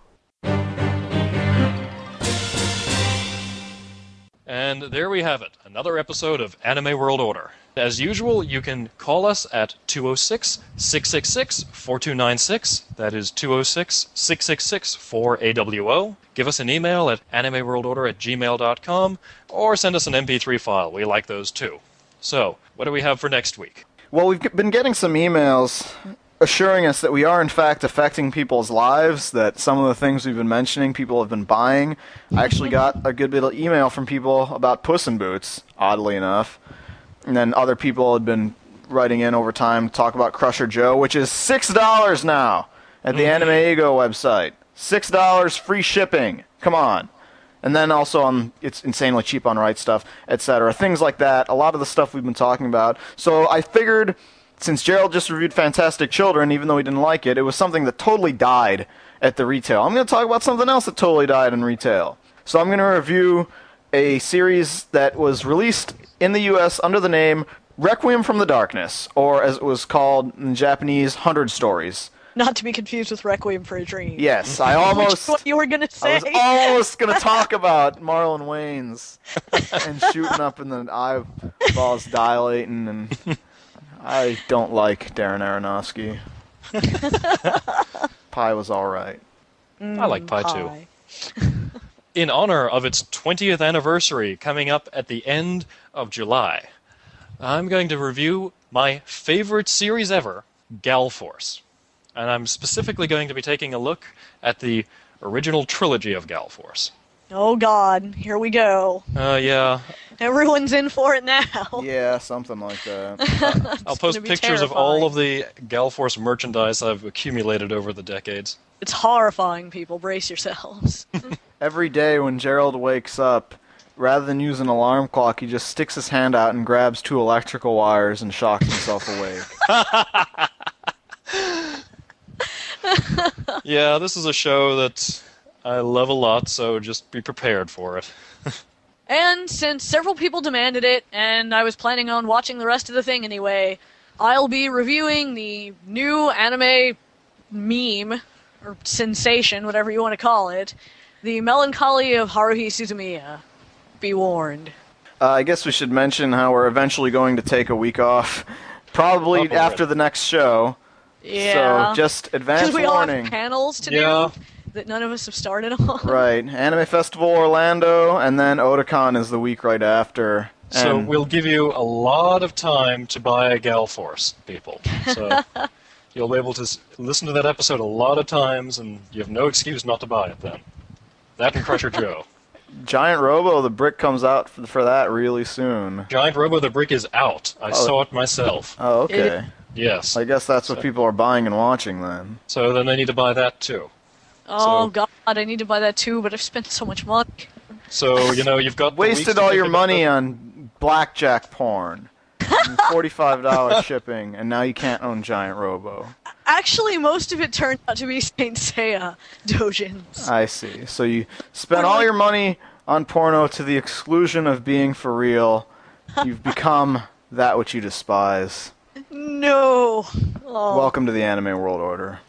Speaker 3: And there we have it, another episode of Anime World Order. As usual, you can call us at 206 666 4296. That is 206 666 4AWO. Give us an email at animeworldorder at gmail.com or send us an MP3 file. We like those too. So, what do we have for next week?
Speaker 4: Well, we've been getting some emails assuring us that we are, in fact, affecting people's lives, that some of the things we've been mentioning, people have been buying. I actually got a good bit of email from people about Puss in Boots, oddly enough. And then other people had been writing in over time to talk about Crusher Joe, which is $6 now at the mm. AnimEigo website. $6 free shipping. Come on. And then also on it's insanely cheap on Right Stuf, etc. Things like that. A lot of the stuff we've been talking about. So I figured since Gerald just reviewed Fantastic Children, even though he didn't like it, it was something that totally died at the retail. I'm going to talk about something else that totally died in retail. So I'm going to review a series that was released in the U.S. under the name Requiem from the Darkness, or as it was called in Japanese, Hundred Stories.
Speaker 5: Not to be confused with Requiem for a Dream.
Speaker 4: Yes, I (laughs)
Speaker 5: Which
Speaker 4: almost
Speaker 5: is what you were gonna say.
Speaker 4: I was almost gonna (laughs) talk about Marlon Wayans and shooting up and the eyeballs dilating, and I don't like Darren Aronofsky. (laughs) Pie was all right.
Speaker 3: I like pie, too. Mm, in honor of its 20th anniversary coming up at the end of July, I'm going to review my favorite series ever, Gal Force. And I'm specifically going to be taking a look at the original trilogy of Gal Force.
Speaker 5: Oh God, here we go.
Speaker 3: Uh, yeah,
Speaker 5: Everyone's in for it now.
Speaker 4: Yeah, something like that. (laughs)
Speaker 3: I'll post
Speaker 5: gonna be
Speaker 3: pictures of all of the Gal Force merchandise I've accumulated over the decades.
Speaker 5: It's horrifying, people. Brace yourselves. (laughs) (laughs)
Speaker 4: Every day when Gerald wakes up, rather than use an alarm clock, he just sticks his hand out and grabs two electrical wires and shocks himself awake. (laughs)
Speaker 3: yeah, this is a show that I love a lot, so just be prepared for it. (laughs)
Speaker 5: And since several people demanded it, and I was planning on watching the rest of the thing anyway, I'll be reviewing the new anime meme, or sensation, whatever you want to call it, The Melancholy of Haruhi Suzumiya. Be warned.
Speaker 4: Uh, I guess we should mention how we're eventually going to take a week off, probably
Speaker 5: Oh,
Speaker 4: after the next show.
Speaker 5: Yeah.
Speaker 4: So just advance
Speaker 5: Because we all have panels to
Speaker 4: Yeah.
Speaker 5: do that none of us have started on. (laughs)
Speaker 4: Right, Anime Festival Orlando, and then Otakon is the week right after.
Speaker 3: So we'll give you a lot of time to buy a Gal Force, people. So (laughs) you'll be able to listen to that episode a lot of times, and you have no excuse not to buy it then. That and Crusher Joe. (laughs)
Speaker 4: Giant Robo, the brick comes out for, for that really soon.
Speaker 3: Giant Robo the Brick is out. I
Speaker 4: Oh.
Speaker 3: saw it myself.
Speaker 4: Oh, okay.
Speaker 3: Yes.
Speaker 4: I guess that's what people are buying and watching then.
Speaker 3: So then they need to buy that too.
Speaker 5: Oh
Speaker 3: So-
Speaker 5: God, I need to buy that too, but I've spent so much money.
Speaker 3: So you know you've got
Speaker 4: Wasted all your money
Speaker 3: the-
Speaker 4: on blackjack porn. (laughs) $45 shipping, and now you can't own Giant Robo.
Speaker 5: Actually, most of it turned out to be Saint Seiya dojins.
Speaker 4: I see. So you spent all your money on porno to the exclusion of being for real. You've become that which you despise.
Speaker 5: No. Oh.
Speaker 4: Welcome to the anime world order.